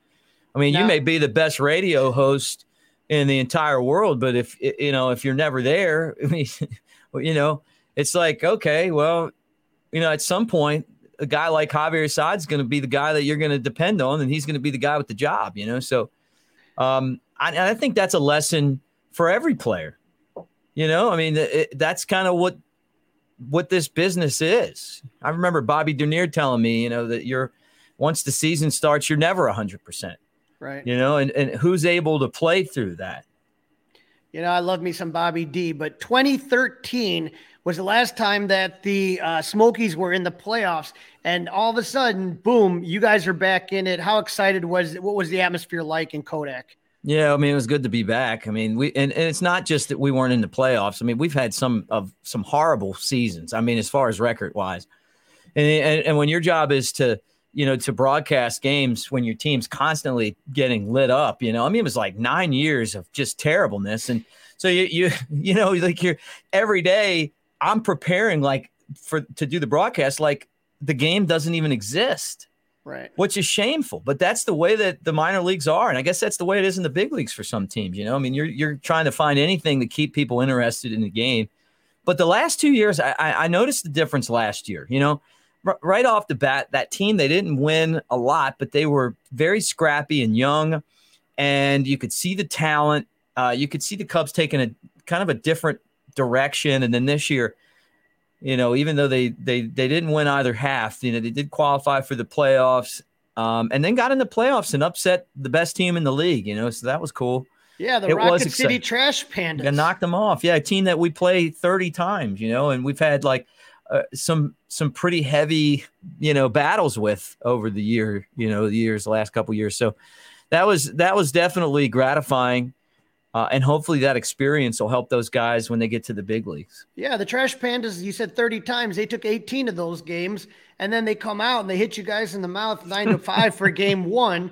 I mean, you may be the best radio host in the entire world, but if you know if you're never there, I mean, you know, it's like okay, well, you know, at some point, a guy like Javier Assad is going to be the guy that you're going to depend on, and he's going to be the guy with the job. You know, so um, I, I think that's a lesson for every player. You know, I mean, it, that's kind of what what this business is. I remember Bobby Dernier telling me, you know, that you're once the season starts, you're never hundred percent. Right. You know, and, and who's able to play through that? You know, I love me some Bobby D, but 2013 was the last time that the uh, Smokies were in the playoffs, and all of a sudden, boom, you guys are back in it. How excited was it? What was the atmosphere like in Kodak? Yeah, I mean, it was good to be back. I mean, we and, and it's not just that we weren't in the playoffs. I mean, we've had some of some horrible seasons. I mean, as far as record wise, and, and and when your job is to you know, to broadcast games when your team's constantly getting lit up. You know, I mean, it was like nine years of just terribleness, and so you you you know, like you're every day. I'm preparing like for to do the broadcast like the game doesn't even exist. Right. Which is shameful, but that's the way that the minor leagues are, and I guess that's the way it is in the big leagues for some teams. You know, I mean, you're you're trying to find anything to keep people interested in the game. But the last two years, I, I noticed the difference last year. You know, right off the bat, that team, they didn't win a lot, but they were very scrappy and young. And you could see the talent. Uh, you could see the Cubs taking a kind of a different direction. And then this year, you know, even though they they they didn't win either half, you know, they did qualify for the playoffs, um, and then got in the playoffs and upset the best team in the league. You know, so that was cool. Yeah, the it Rocket City Trash Pandas. Yeah, knocked them off. Yeah, a team that we play thirty times. You know, and we've had like uh, some some pretty heavy you know battles with over the year you know the years the last couple years so that was that was definitely gratifying uh, and hopefully that experience will help those guys when they get to the big leagues yeah the trash pandas you said 30 times they took 18 of those games and then they come out and they hit you guys in the mouth 9 to 5 for game 1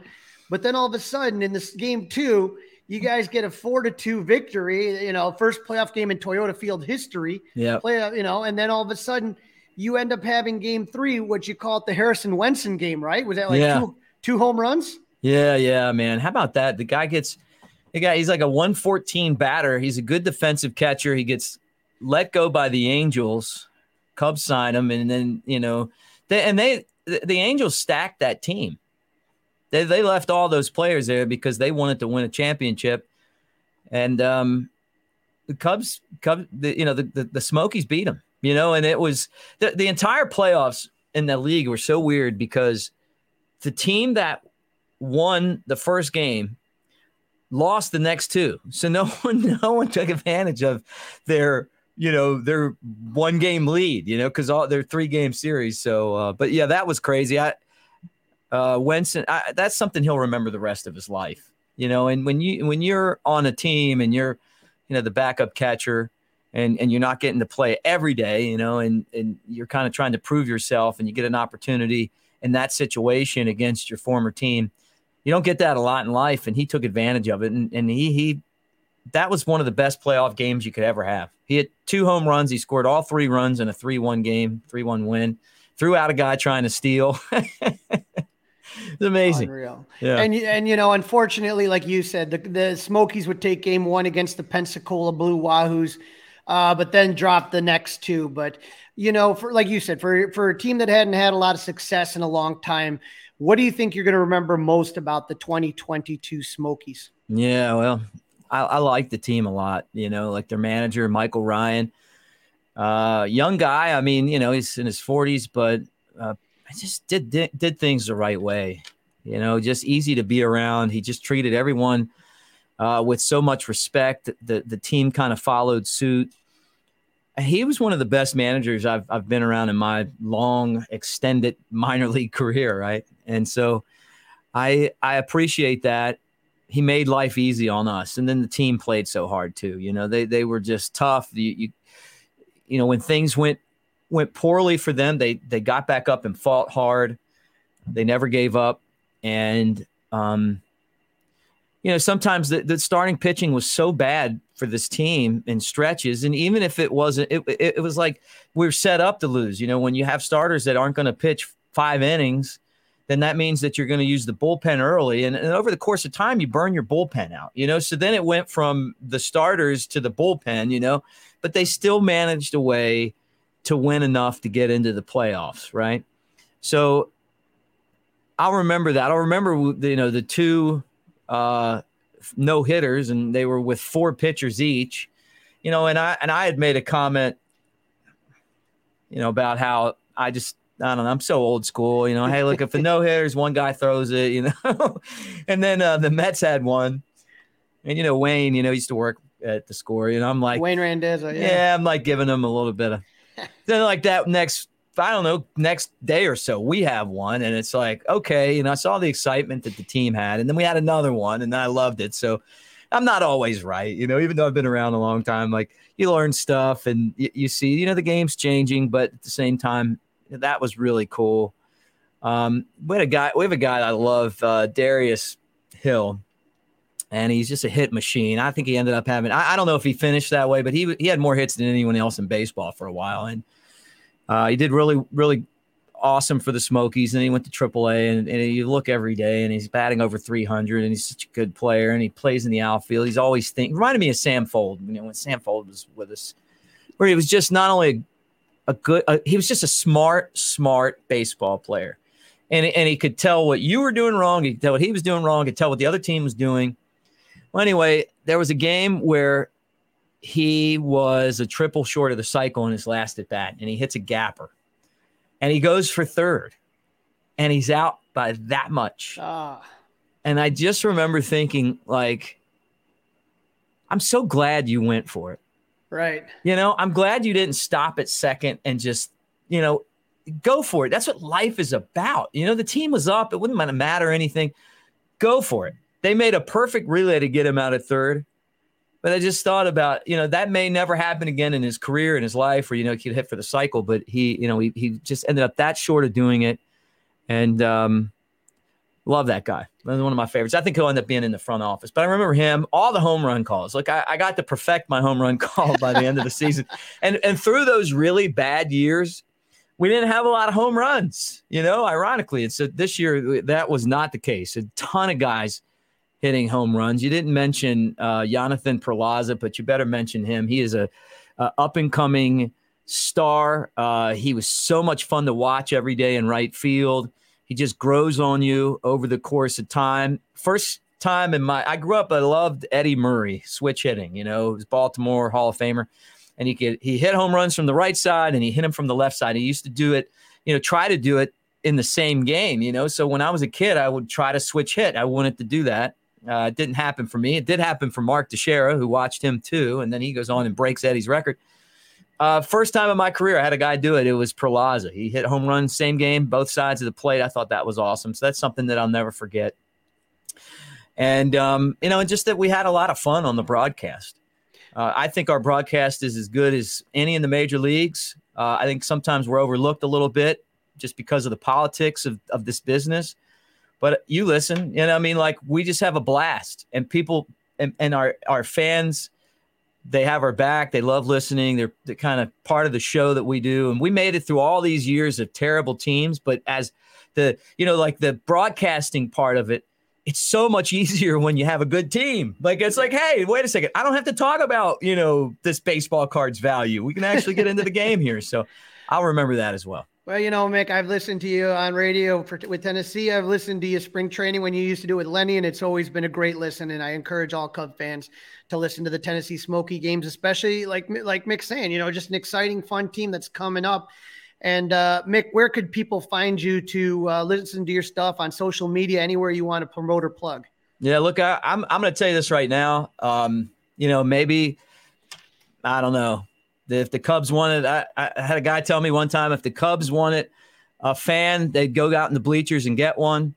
but then all of a sudden in this game 2 you guys get a four to two victory, you know, first playoff game in Toyota Field history. Yeah. Play, you know, and then all of a sudden you end up having game three, what you call it the Harrison Wenson game, right? Was that like yeah. two, two home runs? Yeah, yeah, man. How about that? The guy gets the guy, he's like a 114 batter. He's a good defensive catcher. He gets let go by the Angels. Cubs sign him, and then you know, they, and they the Angels stacked that team. They they left all those players there because they wanted to win a championship, and um, the Cubs, Cubs, the, you know, the, the the Smokies beat them. You know, and it was the, the entire playoffs in the league were so weird because the team that won the first game lost the next two. So no one no one took advantage of their you know their one game lead. You know because all their three game series. So uh, but yeah, that was crazy. I uh, Wenson, I, that's something he'll remember the rest of his life. You know, and when you when you're on a team and you're, you know, the backup catcher, and and you're not getting to play every day, you know, and and you're kind of trying to prove yourself, and you get an opportunity in that situation against your former team. You don't get that a lot in life, and he took advantage of it, and, and he he that was one of the best playoff games you could ever have. He had two home runs. He scored all three runs in a 3 1 game, 3 1 win. Threw out a guy trying to steal. it's amazing. Unreal. Yeah. And and you know, unfortunately, like you said, the, the Smokies would take game one against the Pensacola Blue Wahoos, uh, but then drop the next two. But you know, for like you said, for for a team that hadn't had a lot of success in a long time, what do you think you're going to remember most about the 2022 Smokies? Yeah, well, I, I like the team a lot. You know, like their manager, Michael Ryan, uh, young guy. I mean, you know, he's in his 40s, but uh, I just did, did did things the right way. You know, just easy to be around. He just treated everyone uh, with so much respect. The the team kind of followed suit. He was one of the best managers I've I've been around in my long extended minor league career, right? And so I I appreciate that. He made life easy on us, and then the team played so hard too. You know, they they were just tough. You you, you know when things went went poorly for them, they they got back up and fought hard. They never gave up, and um, you know sometimes the, the starting pitching was so bad for this team in stretches, and even if it wasn't, it, it, was like we are set up to lose. You know, when you have starters that aren't going to pitch five innings, then that means that you're going to use the bullpen early, and, and over the course of time, you burn your bullpen out. You know, so then it went from the starters to the bullpen. You know, but they still managed a way to win enough to get into the playoffs, right? So I'll remember that. I'll remember you know the two uh, no hitters, and they were with four pitchers each. You know, and I and I had made a comment, you know, about how I just I don't know. I'm so old school. You know, hey, look, if the no hitters, one guy throws it. You know, and then uh, the Mets had one, and you know Wayne, you know, used to work at the score. You know, I'm like Wayne Randazzo. Yeah. yeah, I'm like giving him a little bit of. then like that next I don't know, next day or so, we have one. And it's like, okay, know, I saw the excitement that the team had. And then we had another one and I loved it. So I'm not always right, you know, even though I've been around a long time, like you learn stuff and you, you see, you know, the game's changing, but at the same time, that was really cool. Um, we had a guy, we have a guy I love, uh, Darius Hill, and he's just a hit machine. I think he ended up having, I, I don't know if he finished that way, but he, he had more hits than anyone else in baseball for a while. And, uh, he did really, really awesome for the Smokies. And then he went to AAA, and, and you look every day, and he's batting over 300, and he's such a good player, and he plays in the outfield. He's always think reminded me of Sam Fuld. You know, when Sam Fuld was with us, where he was just not only a, a good, uh, he was just a smart, smart baseball player, and and he could tell what you were doing wrong. He could tell what he was doing wrong. He could tell what the other team was doing. Well, anyway, there was a game where he was a triple short of the cycle in his last at bat, and he hits a gapper, and he goes for third, and he's out by that much. Ah. And I just remember thinking, like, I'm so glad you went for it. Right. You know, I'm glad you didn't stop at second and just, you know, go for it. That's what life is about. You know, the team was up. It wouldn't matter anything. Go for it. They made a perfect relay to get him out at third. But I just thought about, you know, that may never happen again in his career, in his life, or, you know, he could hit for the cycle, but he, you know, he, he just ended up that short of doing it. And um, love that guy. One of my favorites. I think he'll end up being in the front office. But I remember him, all the home run calls. Like I, I got to perfect my home run call by the end of the season. And and through those really bad years, we didn't have a lot of home runs, you know, ironically. And so this year that was not the case. A ton of guys hitting home runs. You didn't mention uh, Jonathan Perlaza, but you better mention him. He is a, a up and coming star. Uh, he was so much fun to watch every day in right field. He just grows on you over the course of time. First time in my, I grew up, I loved Eddie Murray, switch hitting. You know, he was Baltimore Hall of Famer, and he could he hit home runs from the right side and he hit him from the left side. He used to do it, you know, try to do it in the same game. You know, so when I was a kid, I would try to switch hit. I wanted to do that uh, it didn't happen for me. It did happen for Mark Teixeira, who watched him too, and then he goes on and breaks Eddie's record. Uh, first time in my career, I had a guy do it. It was Perlaza. He hit home run, same game, both sides of the plate. I thought that was awesome. So that's something that I'll never forget. And um, you know, and just that we had a lot of fun on the broadcast. Uh, I think our broadcast is as good as any in the major leagues. Uh, I think sometimes we're overlooked a little bit just because of the politics of, of this business but you listen, you know, I mean, like we just have a blast, and people and, and our our fans they have our back. They love listening. They're, they're kind of part of the show that we do. And we made it through all these years of terrible teams. But as the, you know, like the broadcasting part of it, it's so much easier when you have a good team. Like it's like, hey, wait a second, I don't have to talk about you know this baseball card's value. We can actually get into the game here. So I'll remember that as well. Well, you know, Mick, I've listened to you on radio for, with Tennessee. I've listened to you spring training when you used to do it with Lenny, and it's always been a great listen. And I encourage all Cub fans to listen to the Tennessee Smoky games, especially like like Mick's saying, you know, just an exciting, fun team that's coming up. And uh, Mick, where could people find you to uh, listen to your stuff on social media, anywhere you want to promote or plug? Yeah, look, I, am I'm, I'm going to tell you this right now. Um, you know, maybe I don't know if the Cubs wanted, I, I had a guy tell me one time if the Cubs wanted a fan, they'd go out in the bleachers and get one.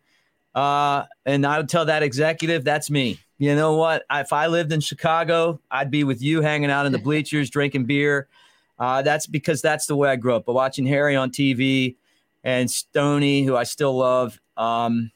Uh, and I would tell that executive, that's me. You know what? If I lived in Chicago, I'd be with you hanging out in the bleachers, drinking beer. Uh, that's because that's the way I grew up. But watching Harry on TV and Stoney, who I still love, um,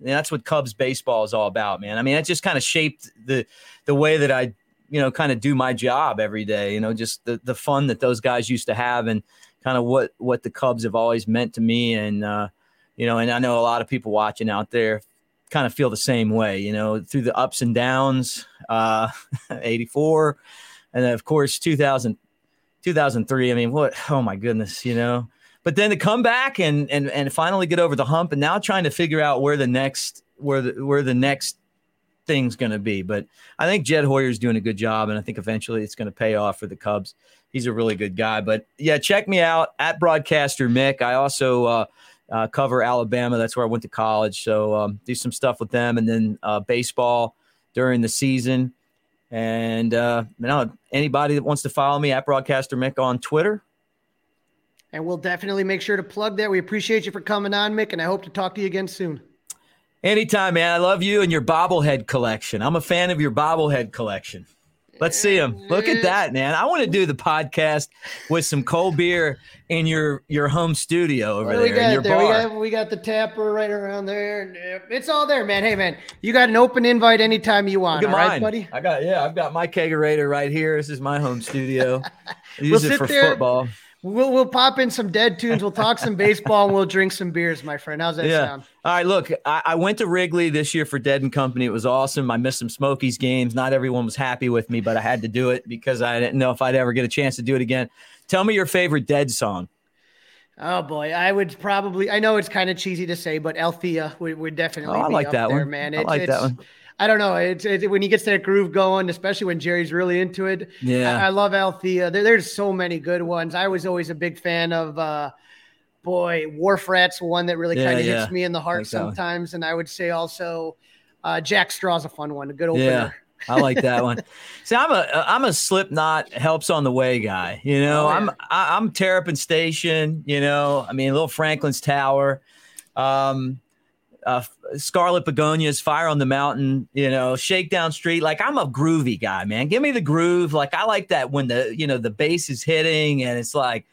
that's what Cubs baseball is all about, man. I mean, it just kind of shaped the the way that I you know, kind of do my job every day. You know, just the the fun that those guys used to have, and kind of what what the Cubs have always meant to me. And uh, you know, and I know a lot of people watching out there kind of feel the same way. You know, through the ups and downs, uh, '84, and then of course 2000, 2003. I mean, what? Oh my goodness, you know. But then to come back and and and finally get over the hump, and now trying to figure out where the next where the where the next thing's going to be. But I think Jed Hoyer's doing a good job, and I think eventually it's going to pay off for the Cubs. He's a really good guy. But yeah, check me out at Broadcaster Mick. I also uh, uh, cover Alabama. That's where I went to college. So um, do some stuff with them, and then uh, baseball during the season. And uh, you know, anybody that wants to follow me at Broadcaster Mick on Twitter. And we'll definitely make sure to plug that. We appreciate you for coming on, Mick, and I hope to talk to you again soon. Anytime, man. I love you and your bobblehead collection. I'm a fan of your bobblehead collection. Let's see them. Look at that, man. I want to do the podcast with some cold beer in your your home studio over there we got your there? bar. We got, we got the tapper right around there. It's all there, man. Hey, man, you got an open invite anytime you want. All at right, buddy. I got yeah. I've got my kegerator right here. This is my home studio. I We'll use it for there. football. We'll we'll pop in some dead tunes. We'll talk some baseball and we'll drink some beers, my friend. How's that yeah. sound? All right. Look, I, I went to Wrigley this year for Dead and Company. It was awesome. I missed some Smokies games. Not everyone was happy with me, but I had to do it because I didn't know if I'd ever get a chance to do it again. Tell me your favorite Dead song. Oh boy, I would probably. I know it's kind of cheesy to say, but Althea would, would definitely. Oh, I be like that there, one. man. I like that one. I don't know. It's it, when he gets that groove going, especially when Jerry's really into it. Yeah. I, I love Althea. There, there's so many good ones. I was always a big fan of. uh Boy, Wharf Rat's one that really Yeah, kind of yeah. hits me in the heart Like sometimes, and I would say also uh Jack Straw's a fun one, a good opener. Yeah, I like that one. See, I'm a I'm a Slipknot helps on the way guy. You know, Oh, yeah. I'm I, I'm Terrapin Station. You know, I mean, Little Franklin's Tower, um, uh, Scarlet Begonias, Fire on the Mountain. You know, Shakedown Street. Like I'm a groovy guy, man. Give me the groove. Like I like that when the you know the bass is hitting and it's like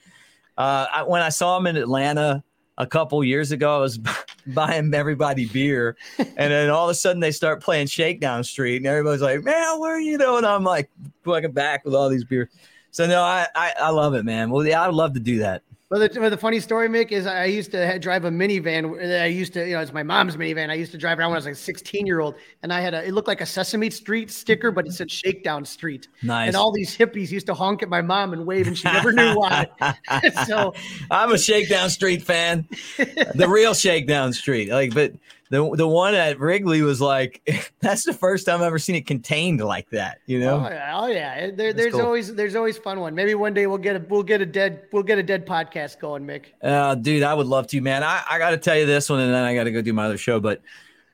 uh, I, when I saw him in Atlanta a couple years ago, I was buying everybody beer, and then all of a sudden they start playing Shakedown Street, and everybody's like, "Man, where are you?" And I'm like, looking back with all these beers. So no, I, I I love it, man. Well, yeah, I'd love to do that. Well, the, well, the funny story, Mick, is I used to drive a minivan. I used to, you know, it's my mom's minivan. I used to drive around when I was like a 16 year old, and I had a, it looked like a Sesame Street sticker, but it said Shakedown Street. Nice. And all these hippies used to honk at my mom and wave, and she never knew why. so I'm a Shakedown Street fan, the real Shakedown Street. Like, but the the one at Wrigley was like, that's the first time I've ever seen it contained like that. You know? Oh yeah, oh yeah. There, there's cool. always there's always fun one. Maybe one day we'll get a we'll get a dead we'll get a dead podcast going, Mick. Uh, dude, I would love to, man. I, I got to tell you this one, and then I got to go do my other show. But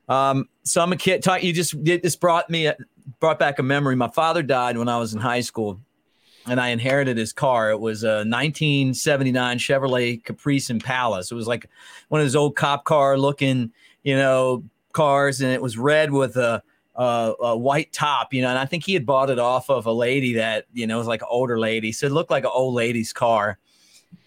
um, so I'm a kid. Talk, you just it just brought me brought back a memory. My father died when I was in high school, and I inherited his car. It was a 1979 Chevrolet Caprice Impala. So it was like one of those old cop car looking, you know, cars, and it was red with a. A, a white top, you know, and I think he had bought it off of a lady that, you know, was like an older lady. So it looked like an old lady's car.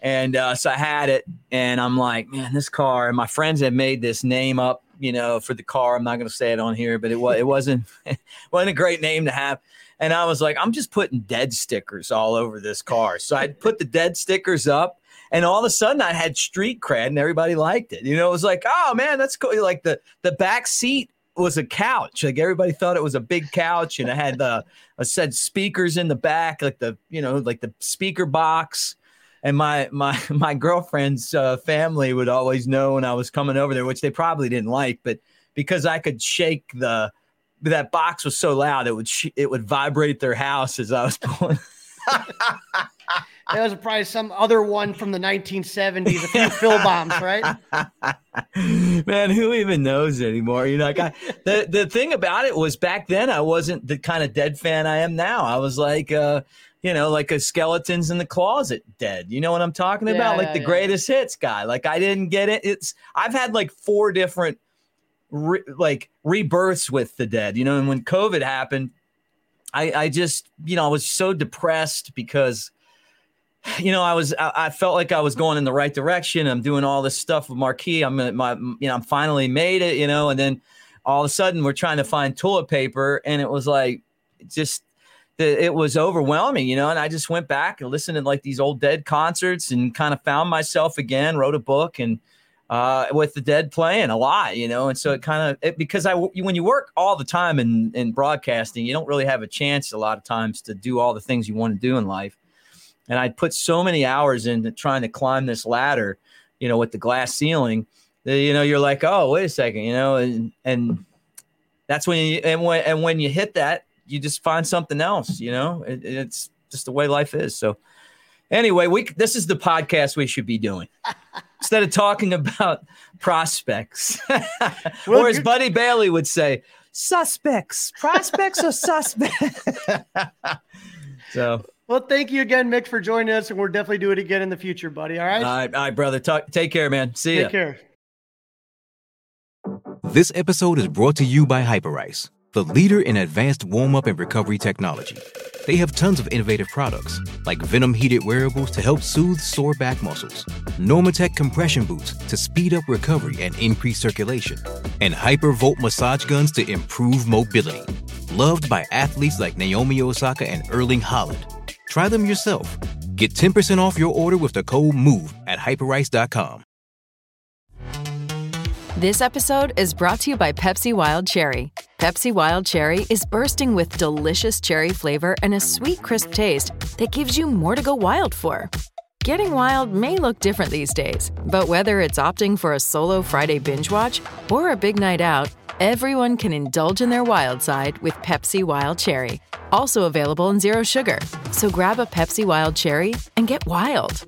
And uh, so I had it, and I'm like, man, this car. And my friends had made this name up you know, for the car. I'm not going to say it on here, but it was it wasn't wasn't a great name to have. And I was like, I'm just putting dead stickers all over this car. So I put the dead stickers up, and all of a sudden I had street cred, and everybody liked it. You know, it was like, oh man, that's cool. Like the the back seat was a couch. Like everybody thought it was a big couch, and I had the I said speakers in the back, like the you know like the speaker box. And my my my girlfriend's uh, family would always know when I was coming over there, which they probably didn't like, but because I could shake the that box was so loud it would sh- it would vibrate their house as I was pulling. That was probably some other one from the 1970s, a few Phil bombs, right? Man, who even knows anymore? You know, like I, the the thing about it was back then I wasn't the kind of dead fan I am now. I was like, uh, you know, like a skeletons in the closet dead. You know what I'm talking Yeah, about? Like yeah, the yeah. greatest hits guy. Like I didn't get it. It's I've had like four different re- like rebirths with the dead. You know, and when COVID happened, I I just you know I was so depressed because you know, I was, I, I felt like I was going in the right direction. I'm doing all this stuff with Marquee. I'm, my, you know, I'm finally made it, you know, and then all of a sudden we're trying to find toilet paper, and it was like, just, the, it was overwhelming, you know. And I just went back and listened to like these old Dead concerts, and kind of found myself again. Wrote a book, and uh, with the Dead playing a lot, you know. And so it kind of, because I, when you work all the time in in broadcasting, you don't really have a chance a lot of times to do all the things you want to do in life and I'd put so many hours into trying to climb this ladder, you know, with the glass ceiling. That, you know, you're like, oh, wait a second, you know, and and that's when you and when and when you hit that, you just find something else. You know, it, it's just the way life is. So, anyway, we this is the podcast we should be doing instead of talking about prospects, or as Buddy Bailey would say, suspects, prospects or suspects. so. Well, thank you again, Mick, for joining us, and we'll definitely do it again in the future, buddy. All right. All right, all right, brother. Talk, take care, man. See you. Take ya. care. This episode is brought to you by Hyperice, the leader in advanced warm up and recovery technology. They have tons of innovative products, like Venom heated wearables to help soothe sore back muscles, Normatec compression boots to speed up recovery and increase circulation, and Hypervolt massage guns to improve mobility. Loved by athletes like Naomi Osaka and Erling Haaland. Try them yourself. Get 10% off your order with the code MOVE at hyperice.com. This episode is brought to you by Pepsi Wild Cherry. Pepsi Wild Cherry is bursting with delicious cherry flavor and a sweet, crisp taste that gives you more to go wild for. Getting wild may look different these days, but whether it's opting for a solo Friday binge watch or a big night out, everyone can indulge in their wild side with Pepsi Wild Cherry. Also available in Zero Sugar. So grab a Pepsi Wild Cherry and get wild.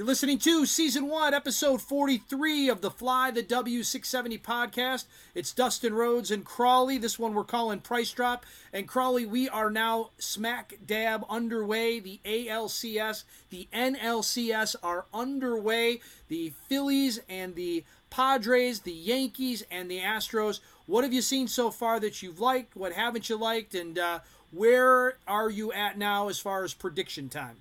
You're listening to season one, episode 43 of the Fly the W670 podcast. It's Dustin Rhodes and Crawly. This one we're calling Price Drop. And Crawly, we are now smack dab underway. The ALCS, the NLCS are underway. The Phillies and the Padres, the Yankees, and the Astros. What have you seen so far that you've liked? What haven't you liked? And uh, where are you at now as far as prediction time?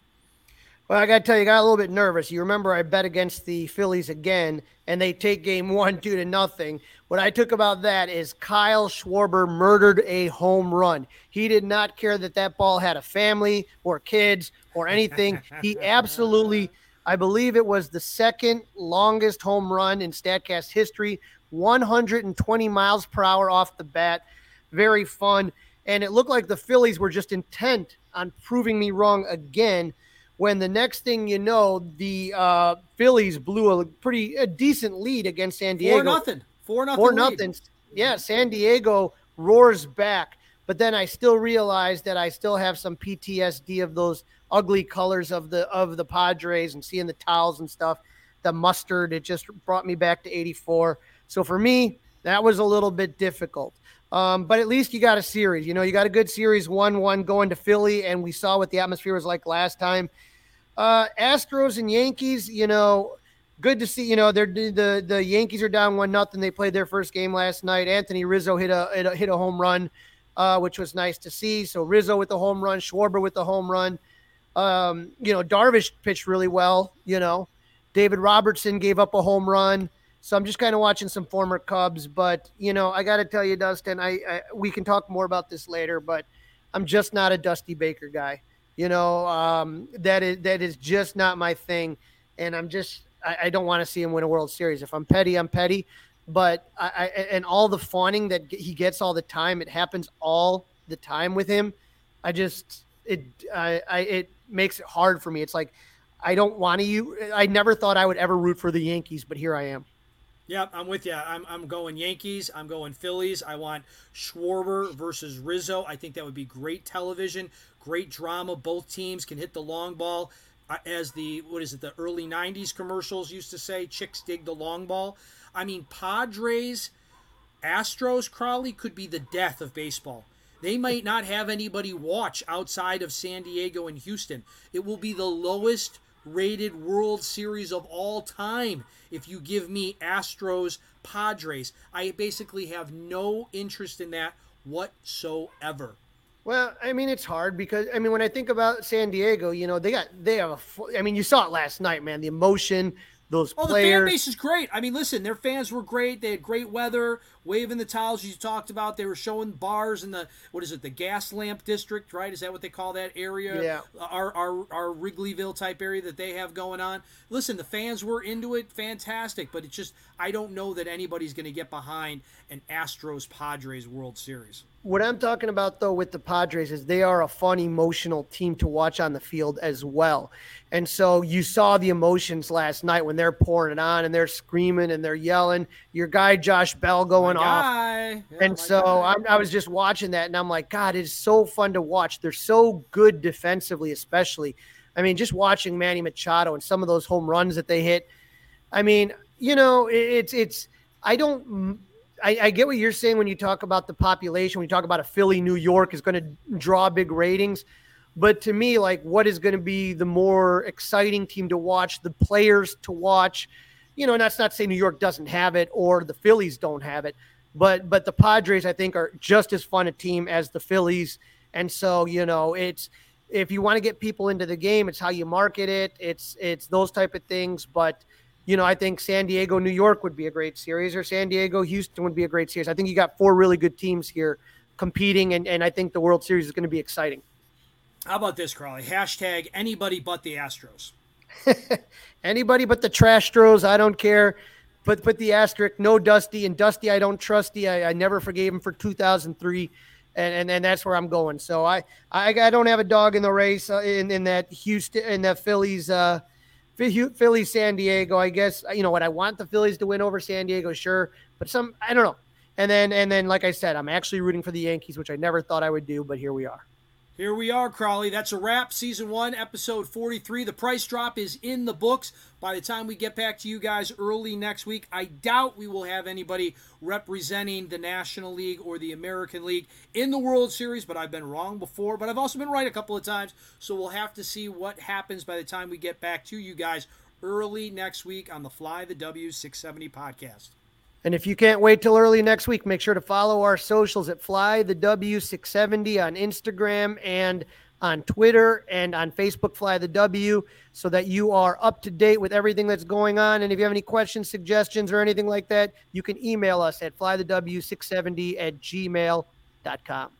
Well, I got to tell you, I got a little bit nervous. You remember I bet against the Phillies again, and they take game one, two to nothing. What I took about that is Kyle Schwarber murdered a home run. He did not care that that ball had a family or kids or anything. he absolutely, I believe it was the second longest home run in StatCast history, 120 miles per hour off the bat. Very fun. And it looked like the Phillies were just intent on proving me wrong again when the next thing you know, the uh, Phillies blew a pretty a decent lead against San Diego. Four nothing. Four nothing. Four lead. nothing. Yeah, San Diego roars back, but then I still realize that I still have some PTSD of those ugly colors of the of the Padres and seeing the towels and stuff. The mustard, it just brought me back to '84. So for me, that was a little bit difficult. Um, but at least you got a series. You know, you got a good series, one-one going to Philly, and we saw what the atmosphere was like last time. Uh, Astros and Yankees, you know, good to see. You know, they're the the Yankees are down one nothing. They played their first game last night. Anthony Rizzo hit a hit a, hit a home run, uh, which was nice to see. So Rizzo with the home run, Schwarber with the home run. Um, you know, Darvish pitched really well. You know, David Robertson gave up a home run. So I'm just kind of watching some former Cubs, but you know, I got to tell you, Dustin, I, I, we can talk more about this later, but I'm just not a Dusty Baker guy. You know, um, that is that is just not my thing, and I'm just I, I don't want to see him win a World Series. If I'm petty, I'm petty, but I, I and all the fawning that he gets all the time, it happens all the time with him. I just it I, I it makes it hard for me. It's like I don't want to you. I never thought I would ever root for the Yankees, but here I am. Yep, I'm with you. I'm, I'm going Yankees. I'm going Phillies. I want Schwarber versus Rizzo. I think that would be great television, great drama. Both teams can hit the long ball. As the, what is it, the early 90s commercials used to say, chicks dig the long ball. I mean, Padres, Astros, Crawly could be the death of baseball. They might not have anybody watch outside of San Diego and Houston. It will be the lowest rated World Series of all time if you give me Astros Padres. I basically have no interest in that whatsoever. Well, I mean, it's hard because I mean, when I think about San Diego, you know, they got they have a. I mean, you saw it last night, man. The emotion, those oh, players. the fan base is great. I mean, listen, their fans were great. They had great weather, waving the towels you talked about. They were showing bars in the what is it, the gas lamp district, right? Is that what they call that area? Yeah. Our our, our Wrigleyville type area that they have going on. Listen, the fans were into it, fantastic. But it's just I don't know that anybody's going to get behind an Astros Padres World Series. What I'm talking about though with the Padres is they are a fun, emotional team to watch on the field as well. And so you saw the emotions last night when they're pouring it on and they're screaming and they're yelling. Your guy Josh Bell going my off. Yeah, and so I, I was just watching that and I'm like, God, it's so fun to watch. They're so good defensively, especially. I mean, just watching Manny Machado and some of those home runs that they hit. I mean, you know, it's it's. I don't I, I, get what you're saying when you talk about the population, when you talk about a Philly, New York is going to draw big ratings. But to me, like, what is going to be the more exciting team to watch, the players to watch? You know, and that's not saying New York doesn't have it or the Phillies don't have it, but but the Padres, I think, are just as fun a team as the Phillies. And so, you know, it's if you want to get people into the game, it's how you market it. It's it's those type of things. But you know, I think San Diego, New York would be a great series, or San Diego, Houston would be a great series. I think you got four really good teams here competing, and, and I think the World Series is going to be exciting. How about this, Crawly? Hashtag anybody but the Astros. anybody but the trash throws. I don't care. Put put the asterisk. No Dusty and Dusty. I don't trust the. I, I never forgave him for 2003, and, and and that's where I'm going. So I I, I don't have a dog in the race uh, in in that Houston in that Phillies. Uh, Phillies, San Diego. I guess you know what I want the Phillies to win over San Diego, sure, but some I don't know. And then and then like I said, I'm actually rooting for the Yankees, which I never thought I would do, but here we are. Here we are, Crawly. That's a wrap. Season one, episode 43. The price drop is in the books. By the time we get back to you guys early next week, I doubt we will have anybody representing the National League or the American League in the World Series, but I've been wrong before. But I've also been right a couple of times. So we'll have to see what happens by the time we get back to you guys early next week on the Fly the W 670 podcast. And if you can't wait till early next week, make sure to follow our socials at Fly the W670 on Instagram and on Twitter and on Facebook, Fly the W, so that you are up to date with everything that's going on. And if you have any questions, suggestions, or anything like that, you can email us at flythew670 at gmail.com.